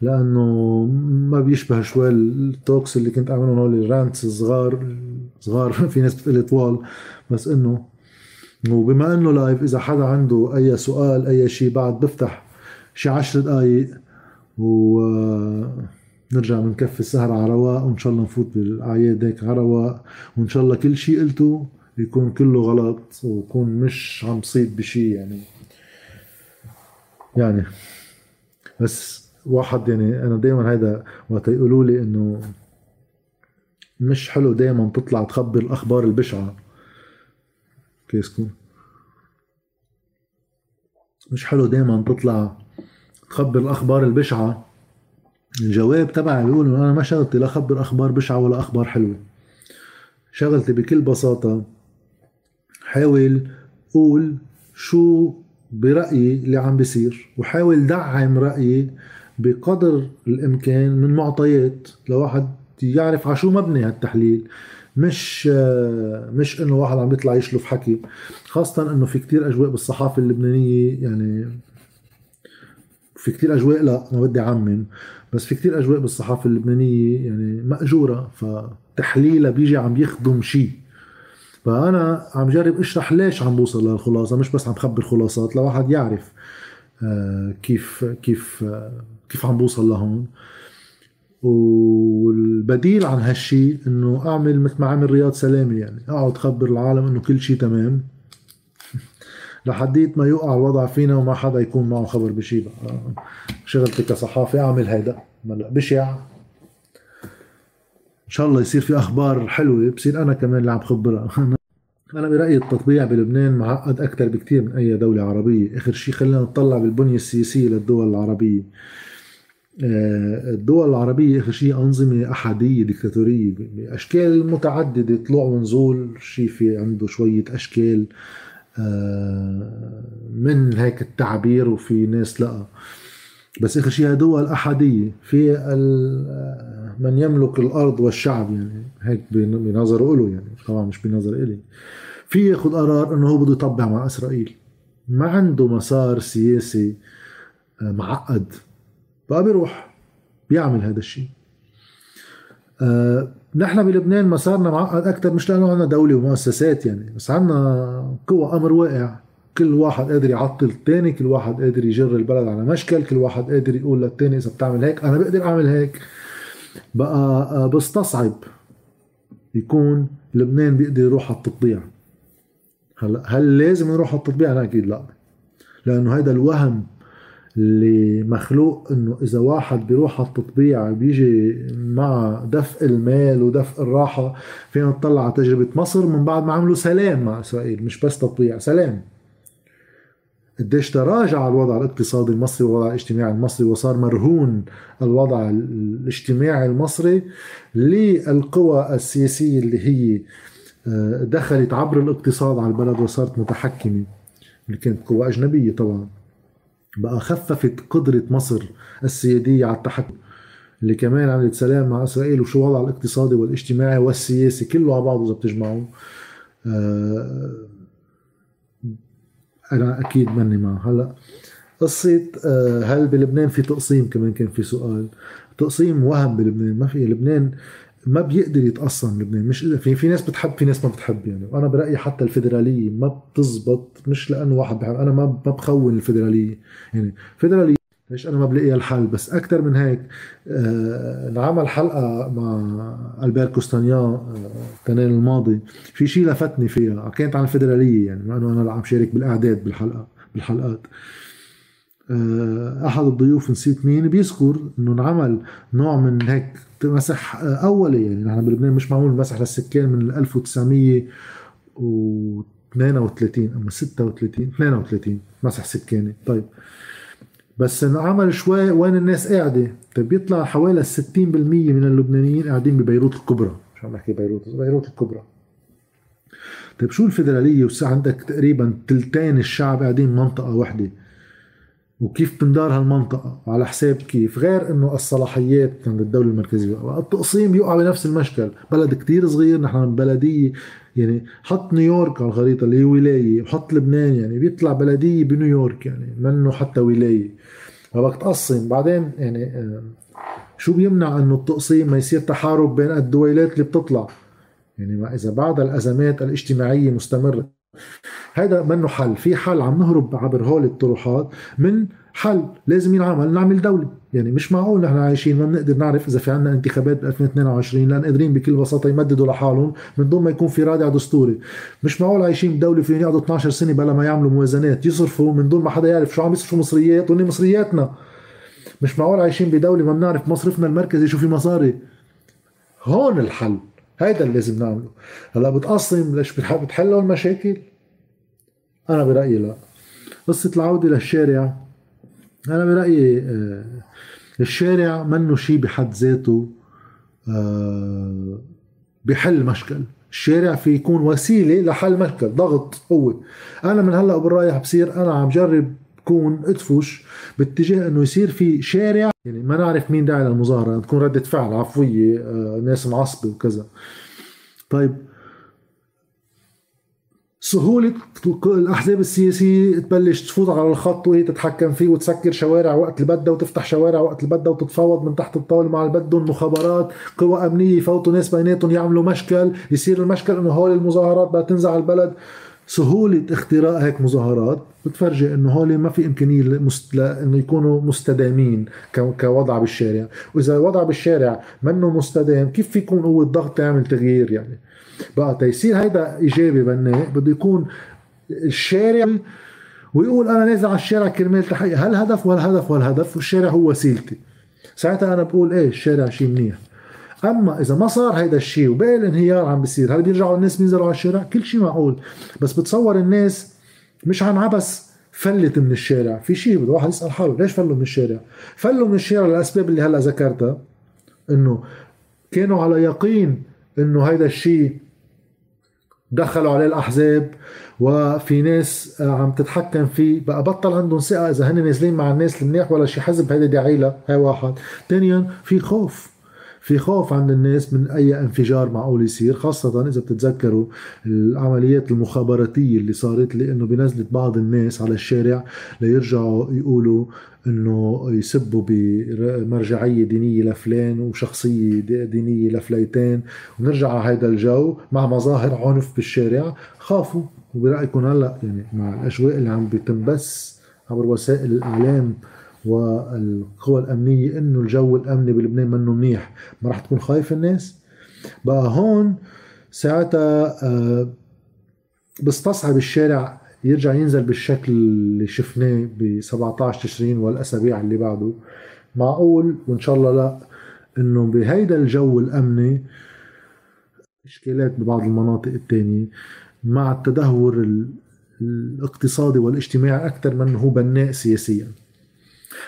لأنه ما بيشبه شوي ال talks اللي كنت أعملهم هول ال rants الصغار صغار في ناس بتقلي طوال. بس إنه وبما إنه live إذا حدا عنده أي سؤال أي شيء بعد بفتح شي عشر دقايق و نرجع بنكفي السهرة على رواق وإن شاء الله نفوت بالأعياد هيك على رواق. وإن شاء الله كل شيء قلته يكون كله غلط ويكون مش عم صيد بشيء يعني. يعني بس واحد يعني أنا دايما هيدا وقت يقولوا لي إنه مش حلو دايما تطلع تخبر الأخبار البشعة. كيسكو مش حلو دايما تطلع تخبر الأخبار البشعة. الجواب تبعي بيقول إنه أنا ما شغلتي لا اخبر أخبار بشعة ولا أخبار حلوة. شغلتي بكل بساطة حاول قول شو برأيي اللي عم بيصير وحاول دعم رأيي بقدر الإمكان من معطيات لواحد يعرف على شو مبني هالتحليل. مش مش إنه واحد عم بيطلع يشلف حكي خاصة إنه في كتير أجواء بالصحافة اللبنانية يعني في كتير أجواء لا ما بدي أعمم بس في كتير أجواء بالصحافة اللبنانية يعني مأجورة فتحليلها بيجي عم يخدم شيء. فأنا عم جرب أشرح ليش عم بوصل للخلاصه مش بس عم خبر خلاصات لواحد يعرف. كيف كيف كيف عم بوصل لهون. والبديل عن هالشيء إنه أعمل مثل ما عمل رياض سلامي يعني أقعد خبر العالم إنه كل شيء تمام. لحديت ما يوقع الوضع فينا وما حدا يكون معه خبر بشيء شغلتي كصحافي أعمل هيدا. بشع. إن شاء الله يصير في أخبار حلوة بصير أنا كمان اللي عم خبرها. أنا برأيي التطبيع بلبنان معقد أكثر بكثير من أي دولة عربية. آخر شيء خلينا نطلع بالبنية السياسية للدول العربية. آه، الدول العربية آخر شيء أنظمة أحادية ديكتاتورية بأشكال متعددة. طلوع ونزول شيء في عنده شوية أشكال. آه، من هيك التعبير وفي ناس لا بس اخر شيء دول احاديه في من يملك الأرض والشعب يعني هيك بنظر له يعني طبعا مش بنظر إلي. في يأخذ قرار إنه هو بده يطبع مع إسرائيل. ما عنده مسار سياسي آه، معقد. بقى بيروح بيعمل هذا الشيء أه نحن بلبنان مسارنا معقد أكثر مش لأنه عندنا دولة ومؤسسات يعني بس عندنا قوى أمر واقع. كل واحد قادر يعطل الثاني كل واحد قادر يجر البلد على مشكل كل واحد قادر يقول للثاني إذا بتعمل هيك أنا بقدر أعمل هيك. بقى آه، بستصعب يكون لبنان بيقدر يروح على التطبيع. هلا هل لازم يروح على التطبيع؟ أنا أكيد لا. لأنه هيدا الوهم اللي مخلوق إنه إذا واحد بيروح على التطبيع بيجي مع دفء المال ودفء الراحة فينا نطلع على تجربة مصر من بعد ما عملوا سلام مع إسرائيل مش بس تطبيع سلام. قديش تراجع الوضع الاقتصادي المصري والوضع الاجتماعي المصري وصار مرهون الوضع الاجتماعي المصري للقوى السياسية اللي هي آه، دخلت عبر الاقتصاد على البلد وصارت متحكمة. اللي كانت قوى أجنبية طبعا. بقى خففت قدرة مصر السيادية على التحكم. اللي كمان عملت سلام مع إسرائيل وشو وضعها الاقتصادي والاجتماعي والسياسي كله على بعضه إذا بتجمعه آه أنا أكيد ماني معه. هلا قصة آه هل بلبنان في تقسيم؟ كمان كان في سؤال. تقسيم وهم بلبنان. ما في لبنان ما بيقدر يتقسم لبنان مش في في ناس بتحب في ناس ما بتحب يعني. وأنا برأيي حتى الفيدرالية ما بتزبط مش لأنه واحد بحب أنا ما ما بخون الفيدرالية يعني. فيدرالية ليش أنا ما بلاقيها الحل؟ بس أكثر من هيك آه انعمل حلقة مع البير كوستانيان آه التنين الماضي في شيء لفتني فيها كانت عن الفيدرالية يعني لأنه أنا عم شارك بالأعداد بالحلقة بالحلقات. آه أحد الضيوف نسيت مين بيذكر إنه انعمل نوع من هيك مسح أولي يعني نحن بلبنان مش معمول مسح للسكان من 1932 أما 36 32 مسح سكاني. طيب بس انعمل شوي وين الناس قاعدة. طيب بيطلع حوالي 60% من اللبنانيين قاعدين ببيروت الكبرى. مش عم بحكي بيروت بيروت الكبرى. طيب شو الفيدرالية؟ وسا عندك تقريبا ثلثين الشعب قاعدين منطقه واحدة وكيف بندار هالمنطقة؟ على حساب كيف؟ غير إنه الصلاحيات عند الدولة المركزية. التقسيم بيوقع بنفس المشكل. بلد كتير صغير نحن بلدية. يعني حط نيويورك على الخريطة اللي هي ولاية وحط لبنان يعني. بيطلع بلدية بنيويورك يعني منه حتى ولاية. فبدك تقسم بعدين يعني آه، شو بيمنع إنه التقسيم ما يصير تحارب بين الدويلات اللي بتطلع؟ يعني ما إذا بعد الأزمات الاجتماعية مستمرة. هذا منه حل. في حل عم نهرب عبر هول الطروحات من حل لازم ينعمل نعمل دولة. يعني مش معقول نحن عايشين ما بنقدر نعرف إذا في عندنا انتخابات ب 2022 لأن قادرين بكل بساطة يمددوا لحالهم من دون ما يكون في رادع دستوري. مش معقول عايشين بدولة فيهم يقعدوا 12 سنة بلا ما يعملوا موازنات. يصرفوا من دون ما حدا يعرف شو عم يصرفوا مصريات وهن مصرياتنا. مش معقول عايشين بدولة ما بنعرف مصرفنا المركزي شو في مصاري. هون الحل. هيدا اللي لازم نعمله. هلا بتقسم ليش بتحلوا المشاكل؟ أنا برأيي لا. قصة العودة للشارع أنا برأيي آه، الشارع منه شيء بحد ذاته آه، بحل مشكل. الشارع في يكون وسيلة لحل مشكل ضغط قوة. أنا من هلأ وبالرايح بصير أنا عم جرب كون ادفش باتجاه إنه يصير في شارع. يعني ما نعرف مين داعي للمظاهرة تكون ردة فعل عفوية آه، ناس معصبة وكذا. طيب سهولة الأحزاب السياسية تبلش تفوت على الخط وهي تتحكم فيه وتسكر شوارع وقت اللي بدها وتفتح شوارع وقت اللي بدها وتتفاوض من تحت الطاولة مع اللي بدهم مخابرات قوى أمنية يفوتوا ناس بيناتهم يعملوا مشكل يصير المشكل إنه هول المظاهرات بدها تنزع البلد. سهولة اختراق هيك مظاهرات بتفرجي إنه هول ما في إمكانية مست... إنه يكونوا مستدامين ك... كوضع بالشارع، وإذا وضع بالشارع منه مستدام كيف في يكون قوه ضغط تعمل تغيير يعني؟ بقى تيصير هيدا إيجابي بناء بده يكون الشارع ويقول أنا نازل على الشارع كرمال تحقيق هالهدف والهدف والهدف والشارع هو وسيلتي. ساعتها أنا بقول إيه الشارع شيء منيح. أما إذا ما صار هيدا الشيء وباقي الانهيار عم بيصير هل بيرجعوا الناس بينزلوا على الشارع كل شيء معقول. بس بتصور الناس مش عن عبس فلت من الشارع. في شيء بده واحد يسأل حاله ليش فلوا من الشارع؟ فلوا من الشارع للأسباب اللي هلأ ذكرتها إنه كانوا على يقين إنه هيدا الشيء دخلوا عليه الأحزاب وفي ناس عم تتحكم فيه بقى بطل عندهم ثقة إذا هن نازلين مع الناس المنيح ولا شي حزب هيدا داعي له هاي واحد. ثانيا في خوف. في خوف عند الناس من أي انفجار معقول يصير خاصة إذا بتتذكروا العمليات المخابراتية اللي صارت لأنه بنزلت بعض الناس على الشارع ليرجعوا يقولوا إنه يسبوا بمرجعية دينية لفلان وشخصية دينية لفليتين ونرجع على هذا الجو مع مظاهر عنف بالشارع خافوا. وبرأيكم هلأ يعني مع الأجواء اللي عم بتنبث عبر وسائل الإعلام والقوى الأمنية إنه الجو الأمني بلبنان منه منيح. ما راح تكون خايف الناس. بقى هون ساعتها آه، بستصعب الشارع يرجع ينزل بالشكل اللي شفناه ب 17 تشرين والأسابيع اللي بعده. معقول؟ وإن شاء الله لا. إنه بهيدا الجو الأمني اشكالات ببعض المناطق الثانية مع التدهور الاقتصادي والاجتماعي أكثر من هو بناء سياسيا.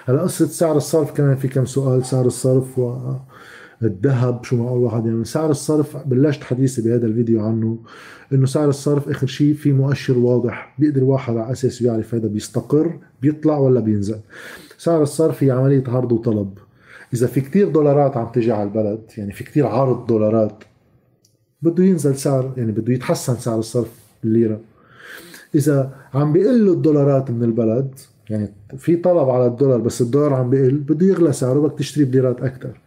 هلا قصة سعر الصرف كمان في كم سؤال سعر الصرف والذهب شو معقول واحد يعني. سعر الصرف بلشت حديثي بهذا الفيديو عنه إنه سعر الصرف آخر شيء في مؤشر واضح بيقدر واحد على اساسه يعرف هذا بيستقر بيطلع ولا بينزل. سعر الصرف هي عملية عرض وطلب. إذا في كتير دولارات عم تجي على البلد يعني في كتير عرض دولارات بده ينزل سعر يعني بده يتحسن سعر الصرف بالليرة. إذا عم بيقل الدولارات من البلد يعني في طلب على الدولار بس الدولار عم بيقل بده يغلى سعره بدك تشتري بليرات أكثر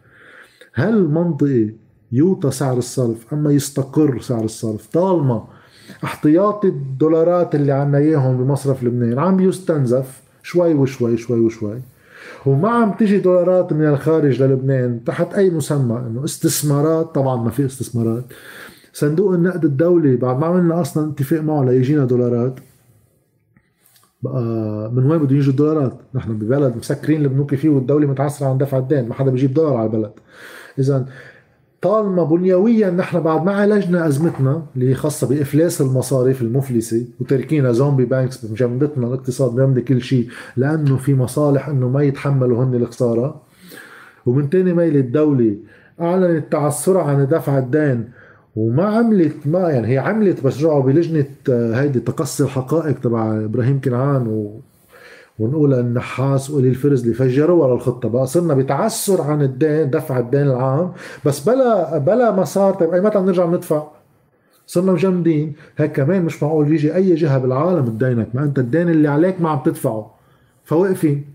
هل منطقي يوطى سعر الصرف أما يستقر سعر الصرف طالما احتياطي الدولارات اللي عنا إياهم بمصرف لبنان عم يستنزف شوي وشوي شوي وشوي وما عم تجي دولارات من الخارج للبنان تحت أي مسمى إنه استثمارات طبعا ما في استثمارات. صندوق النقد الدولي بعد ما عملنا أصلا اتفاق معه ليجينا دولارات بقى من وين بده يجوا الدولارات؟ نحن ببلد مسكرين البنوك فيه والدولة متعسره عن دفع الدين، ما حدا بيجيب دولار على البلد. اذا طالما بنيويا نحن بعد ما عالجنا أزمتنا اللي هي خاصة بإفلاس المصارف المفلسة وتركينا zombie banks مجمدة لنا الاقتصاد بيمضي كل شيء لأنه في مصالح إنه ما يتحملوا هن الخسارة ومن تاني ميل الدولة أعلنت تعثرها عن دفع الدين وما عملت ما يعني هي عملت بس رجعوا بلجنة آه، هيدي تقصي الحقائق تبع إبراهيم كنعان و ونقول النحاس وقولي الفرزلي فجروا ورا الخطة. بقى صرنا بتعسر عن الدين دفع الدين العام. بس بلا بلا مسار طيب أي متى بنرجع ندفع صرنا مجمدين هيك كمان مش معقول يجي أي جهة بالعالم تدينك. ما أنت الدين اللي عليك ما عم تدفعه. فوقفين.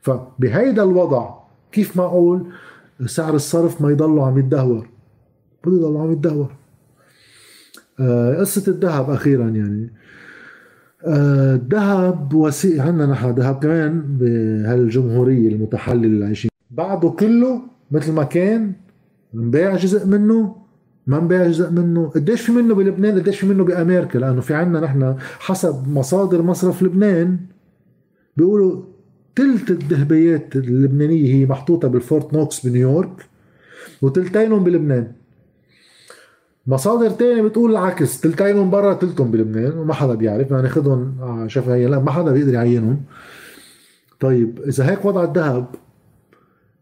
فبهيدا الوضع كيف معقول سعر الصرف ما يضله عم يتدهور. بده يضل عم يتدهور قصة الذهب أخيرا يعني. الذهب آه وسيء عندنا نحن ذهب كمان بهالجمهورية المتحللة اللي عايشين. بعده كله مثل ما كان مبيع جزء منه ما مبيع جزء منه. قديش في منه بلبنان قديش في منه بأمريكا؟ لأنه في عندنا نحن حسب مصادر مصرف لبنان بيقولوا تلت الذهبيات اللبنانية هي محطوطة بال Fort Knox بنيويورك وتلتينهم بلبنان. مصادر تانية بتقول العكس. تلتينهم برا تلتهم بلبنان وما حدا بيعرف. يعني خدهم آه، هي لا ما حدا بيقدر يعاينهم. طيب إذا هيك وضع الذهب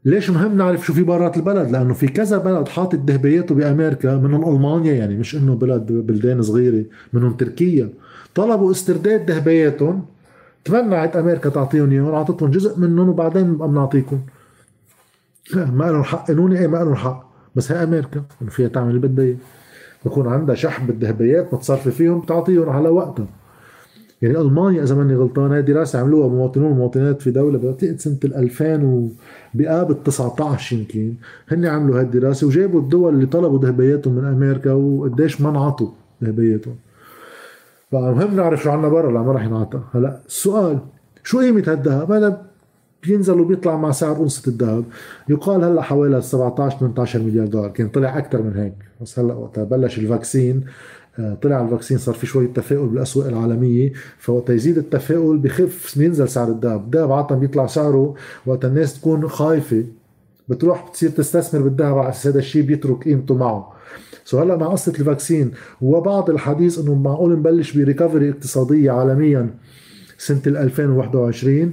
ليش مهم نعرف شو في برات البلد؟ لأنه في كذا بلد حاطط ذهبياته بأمريكا منهم ألمانيا يعني مش إنه بلد بلدان صغيرة منهم تركيا. طلبوا استرداد ذهبياتهم. تمنعت أمريكا تعطيهم اياهم أعطتهم جزء منهم وبعدين بنعطيكم ما لهم حق. قانوني إيه؟ ما لهم حق. بس هي أمريكا فيها تعمل اللي بدها بكون عندها شحن بالذهبيات متصرفة فيهم بتعطيهم على وقتها يعني ألمانيا إذا ماني غلطان هاي دراسة عملوها مواطنون ومواطنات في دولة بعتقد سنة ال 2000 و بآب 19 يمكن. هن عملوا هاي الدراسة وجابوا الدول اللي طلبوا ذهبياتهم من أمريكا وقديش ما انعطوا ذهبياتهم. فمهم نعرف شو عنا برا لا ما راح ينعطى. هلا السؤال شو قيمة هالذهب؟ هذا بينزل وبيطلع مع سعر أونصة الذهب. يقال هلأ حوالي 17 18 مليار دولار كان طلع أكثر من هيك. بس هلأ وقتها بلش ال vaccine آه، طلع ال vaccine صار في شوية تفاؤل بالأسواق العالمية. فوقت يزيد التفاؤل بخف بينزل سعر الذهب. الذهب عادة بيطلع سعره وقت الناس تكون خايفة. بتروح بتصير تستثمر بالذهب على أساس هذا الشيء بيترك قيمته معه. so هلأ مع قصة ال vaccine وبعض الحديث إنه معقول نبلش ب recovery اقتصادية عالميا سنة 2021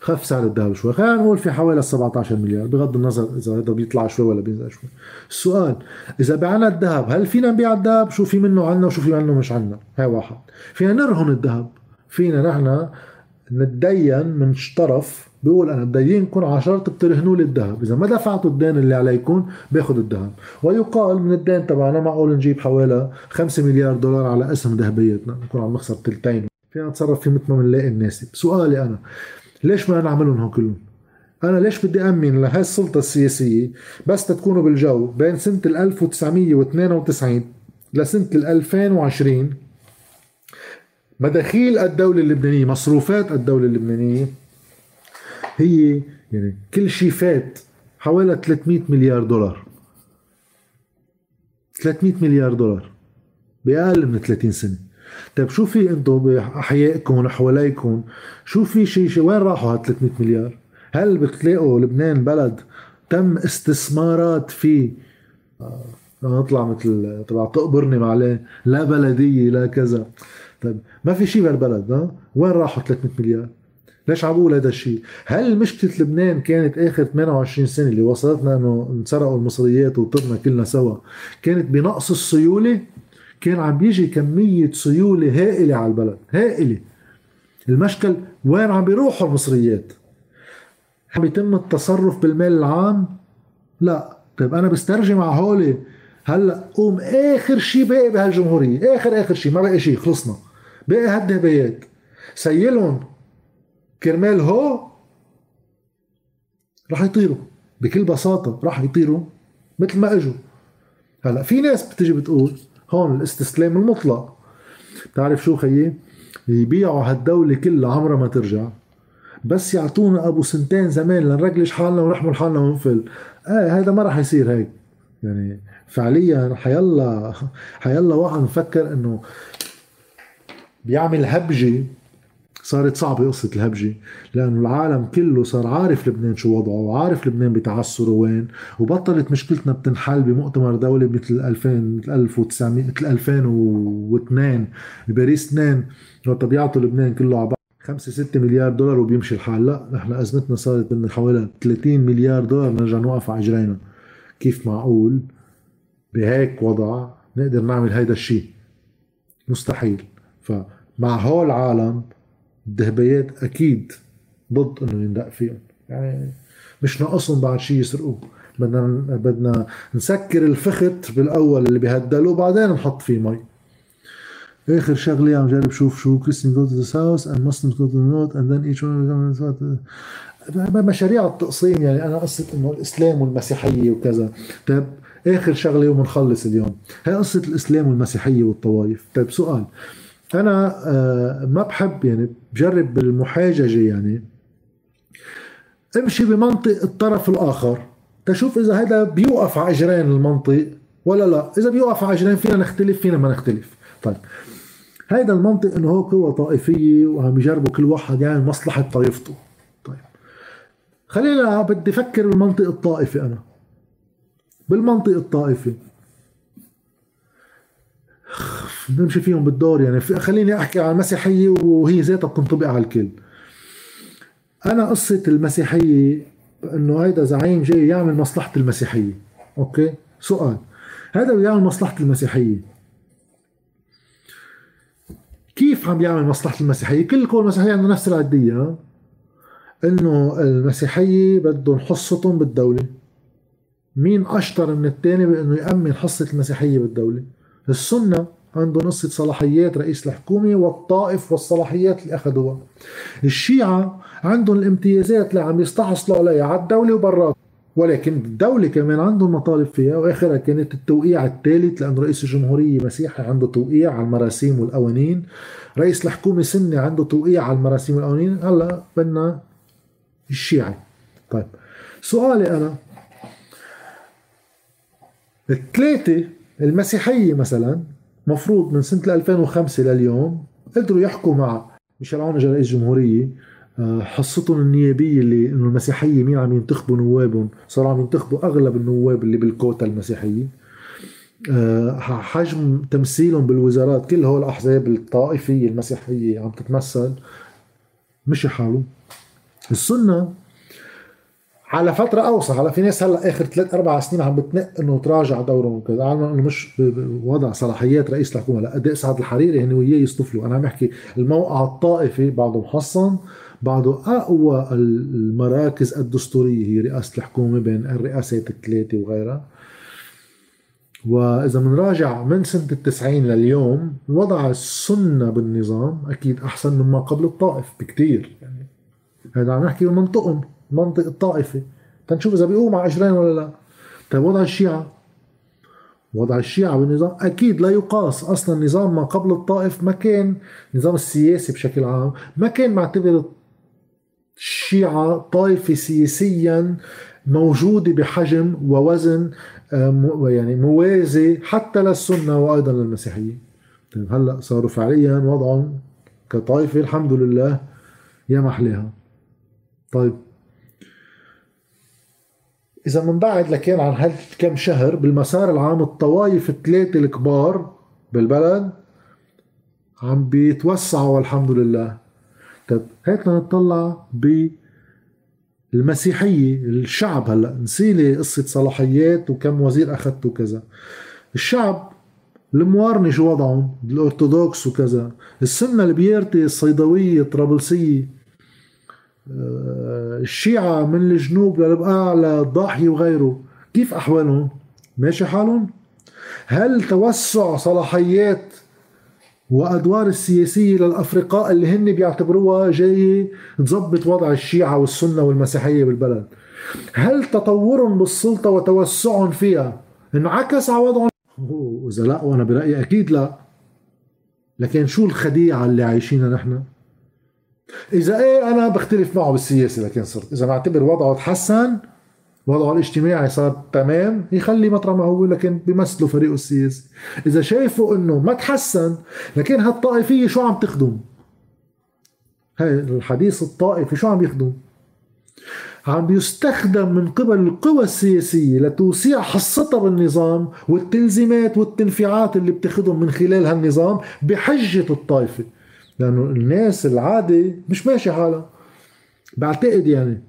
خف سعر الذهب شوي. خلينا نقول في حوالي 17 مليار بغض النظر إذا هذا بيطلع شوي ولا بينزل شوي. السؤال إذا بعنا الذهب هل فينا نبيع الذهب؟ شو في منه عنا وشو في منه مش عنا؟ هاي واحد. فينا نرهن الذهب. فينا نحن نتدين من طرف بيقول أنا بدينكم على شرط بترهنوا لي الذهب. إذا ما دفعتوا الدين اللي عليكم باخذ الذهب. ويقال من الدين تبعنا معقول نجيب حوالي 5 مليار دولار على اسهم ذهبيتنا نكون عم نخسر تلتين. فينا نتصرف فيه مثل ما بنلاقي الناسب سؤالي أنا ليش ما نعملهم كلهم؟ أنا ليش بدي أمن لهي السلطة السياسية بس تكونوا بالجو بين سنة 1992 لسنة 2020 مداخيل الدولة اللبنانية مصروفات الدولة اللبنانية هي يعني كل شيء فات حوالي 300 مليار دولار. 300 مليار دولار بأقل من 30 سنة. طيب شو في أنتم باحيائكم وحواليكم شو في شيء شي وين راحوا هال 300 مليار؟ هل بتلاقوا لبنان بلد تم استثمارات فيه آه نطلع مثل تبع تقبرني معليه لا بلدية لا كذا طيب ما في شيء بهالبلد ها وين راحوا 300 مليار؟ ليش عم بقول هذا الشيء؟ هل مشكلة لبنان كانت آخر 28 سنة اللي وصلتنا إنه انسرقوا المصريات وطرنا كلنا سوا كانت بنقص السيولة كان عم بيجي كمية سيولة هائلة على البلد هائلة. المشكل وين عم بيروحوا المصريات؟ عم يتم التصرف بالمال العام؟ لا. طيب أنا بسترجم على هولي هلأ قوم آخر شيء باقي بهالجمهورية آخر آخر شيء ما بقي شيء خلصنا. باقي هالدهبيات سيلهم كرمال هو رح يطيروا بكل بساطة رح يطيروا مثل ما إجوا. هلأ في ناس بتجي بتقول هون الاستسلام المطلق. بتعرف شو خيي؟ يبيعوا هالدولة كلها عمرها ما ترجع. بس يعطونا أبو سنتين زمان لنرجلش حالنا ونحمل حالنا ونفل إيه هذا ما راح يصير هيك. يعني فعليا حيلا حيلا واحد مفكر إنه بيعمل هبجة صارت صعبة قصة الهبجة لأنه العالم كله صار عارف لبنان شو وضعه وعارف لبنان بتعثره وين وبطلت مشكلتنا بتنحل بمؤتمر دولي مثل 2000 مثل 1900 مثل 2002 بباريس 2 وقت بيعطوا لبنان كله على بعض 5 6 مليار دولار وبيمشي الحال. لا نحن أزمتنا صارت من حوالي 30 مليار دولار نرجع نوقف على اجرينا كيف معقول؟ بهيك وضع نقدر نعمل هيدا الشيء مستحيل. فمع هول العالم الدهبيات أكيد ضد إنه يندق فيهم. يعني مش ناقصهم بعد شيء يسرقوه. بدنا بدنا نسكر الفخت بالأول اللي بهدلوا وبعدين نحط فيه مي. آخر شغلة عم جرب شوف شو Christians go to the south and Muslims go to the north and then each مشاريع التقسيم يعني. أنا قصة إنه الإسلام والمسيحية وكذا. طيب آخر شغلة وبنخلص اليوم. هي قصة الإسلام والمسيحية والطوائف. طيب سؤال. أنا آه، ما بحب يعني بجرب بالمحاججة يعني. امشي بمنطق الطرف الآخر. تشوف إذا هذا بيوقف على إجرين المنطق ولا لا. إذا بيوقف على إجرين فينا نختلف فينا ما نختلف. طيب هيدا المنطق إنه هو قوة طائفية وعم يجربوا كل واحد يعني مصلحة طائفته. طيب خلينا بدي أفكر بالمنطق الطائفي أنا. بالمنطق الطائفي نمشي فيهم بالدور يعني. خليني أحكي عن المسيحية وهي ذاتها بتنطبق على الكل. أنا قصة المسيحية إنه هيدا زعيم جاي يعمل مصلحة المسيحية. أوكي؟ سؤال. هذا بيعمل مصلحة المسيحية. كيف عم بيعمل مصلحة المسيحية؟ كل كل المسيحية عنده نفس العديه إنه المسيحية بدهم حصتهم بالدولة. مين أشطر من الثاني بإنه يأمن حصة المسيحية بالدولة؟ السنة عنده قصة صلاحيات رئيس الحكومة والطائف والصلاحيات اللي أخذوها. الشيعة عندهم الامتيازات اللي عم يستحصلوا عليها على الدولة وبرات ولكن الدولة كمان عندهم مطالب فيها وآخرها كانت التوقيع الثالث لأن رئيس الجمهورية مسيحي عنده توقيع على المراسيم والقوانين. رئيس الحكومة سني عنده توقيع على المراسيم والقوانين. هلا بدنا الشيعي طيب سؤالي أنا. الثلاثة المسيحية مثلا مفروض من سنة 2005 لليوم قدروا يحكوا مع ميشيل عون رئيس جمهورية آه، حصتهم النيابية اللي إنه المسيحية مين عم ينتخبوا نوابهم صاروا عم ينتخبوا أغلب النواب اللي بالكوتا المسيحية. آه، حجم تمثيلهم بالوزارات كل هول الأحزاب الطائفية المسيحية عم تتمثل مشي حاله السنة على فترة أوسع على في ناس هلا آخر ثلاث أربع سنين عم بتنق إنه تراجع دورهم وكذا. على إنه مش وضع صلاحيات رئيس الحكومة لا قد سعد الحريري هن وياه يصطفلوا أنا عم بحكي الموقع الطائفي بعده محصن بعده أقوى المراكز الدستورية هي رئاسة الحكومة بين الرئاسات الثلاثة وغيرها. وإذا بنراجع من سنة التسعين لليوم وضع السنة بالنظام أكيد أحسن مما قبل الطائف بكتير. يعني هذا عم نحكي بمنطقهم منطق الطائفة. تنشوف إذا بيقوم على أجرين ولا لا. طيب وضع الشيعة. وضع الشيعة بالنظام أكيد لا يقاس أصلا نظام ما قبل الطائف ما كان نظام السياسي بشكل عام. ما كان معتبر الشيعة طائفة سياسيا موجودة بحجم ووزن آه، يعني موازي حتى للسنة وأيضا للمسيحية. طيب هلأ صاروا فعليا وضعهم كطائفة الحمد لله يا محلها طيب إذا من بعد لكان عن هالكم شهر بالمسار العام الطوائف الثلاثة الكبار بالبلد عم بيتوسعوا والحمد لله. طيب هيك نطلع بالمسيحية الشعب هلأ نسيلي قصة صلاحيات وكم وزير أخذت وكذا. الشعب الموارنة شو وضعهم؟ الأرثوذكس وكذا. السنة البيرتي الصيدوية الطرابلسية آه، الشيعة من الجنوب للبقاع للضاحية وغيره كيف أحوالهم؟ ماشي حالهم؟ هل توسع صلاحيات وأدوار السياسية للأفرقاء اللي هن بيعتبروها جاية تظبط وضع الشيعة والسنة والمسيحية بالبلد هل تطورهم بالسلطة وتوسعهم فيها انعكس على وضعهم واذا لا وأنا برأيي أكيد لا لكن شو الخديعة اللي عايشينها نحن إذا إيه أنا بختلف معه بالسياسة لكن صرت إذا بعتبر وضعه تحسن وضعه الاجتماعي صار تمام يخلي مطرح ما هو لكن بيمثلوا فريقه السياسي. إذا شايفوا إنه ما تحسن لكن هالطائفية شو عم تخدم؟ هاي الحديث الطائفي شو عم يخدم؟ عم بيستخدم من قبل القوى السياسية لتوسيع حصتها بالنظام والتلزيمات والتنفيعات اللي بتاخذهم من خلال هالنظام بحجة الطائفة. لأنه الناس العادي مش ماشي حالها. بعتقد يعني.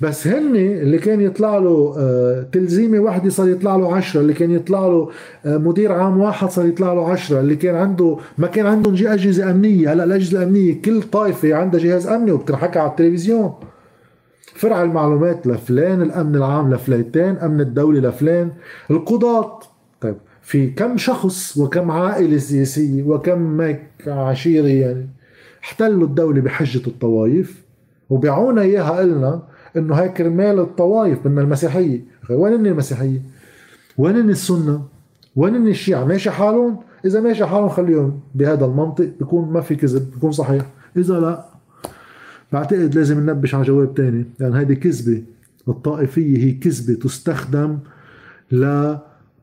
بس هن اللي كان يطلع له آه، تلزيمة واحدة صار يطلع له عشرة اللي كان يطلع له آه، مدير عام واحد صار يطلع له عشرة اللي كان عنده ما كان عندهم أجهزة أمنية. هلأ الأجهزة الأمنية كل طائفة عندها جهاز أمني وبتنحكى على التلفزيون. فرع المعلومات لفلان الأمن العام لفليتين أمن الدولة لفلان. القضاة. طيب في كم شخص وكم عائلة سياسية وكم عشيرة يعني احتلوا الدولة بحجة الطوائف وبيعونا إياها إلنا إنه هاي كرمال الطوائف من المسيحية. وين هن المسيحية؟ وين هن السنة؟ وين هن الشيعة؟ ماشي حالهم؟ إذا ماشي حالهم خليهم بهذا المنطق بيكون ما في كذب بيكون صحيح. إذا لا بعتقد لازم ننبش على جواب تاني. لأن يعني هذه كذبة الطائفية هي كذبة تستخدم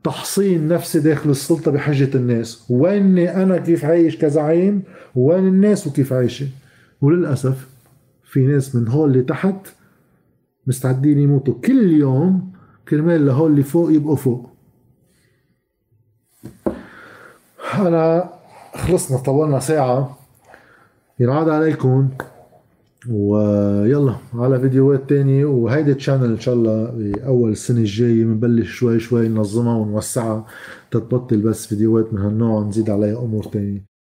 لتحصين نفسي داخل السلطة بحجة الناس. ويني أنا كيف عايش كزعيم؟ وين الناس وكيف عايشة؟ وللأسف في ناس من هول اللي تحت مستعدين يموتوا كل يوم كرمال لهول اللي فوق يبقوا فوق. أنا خلصنا طولنا ساعة. ينعاد عليكم. ويلا على فيديوهات تانية وهيدي الشانل إن شاء الله باول السنة الجاية بنبلش شوي شوي ننظمها ونوسعها تتبطل بس فيديوهات من هالنوع ونزيد عليها أمور تانية.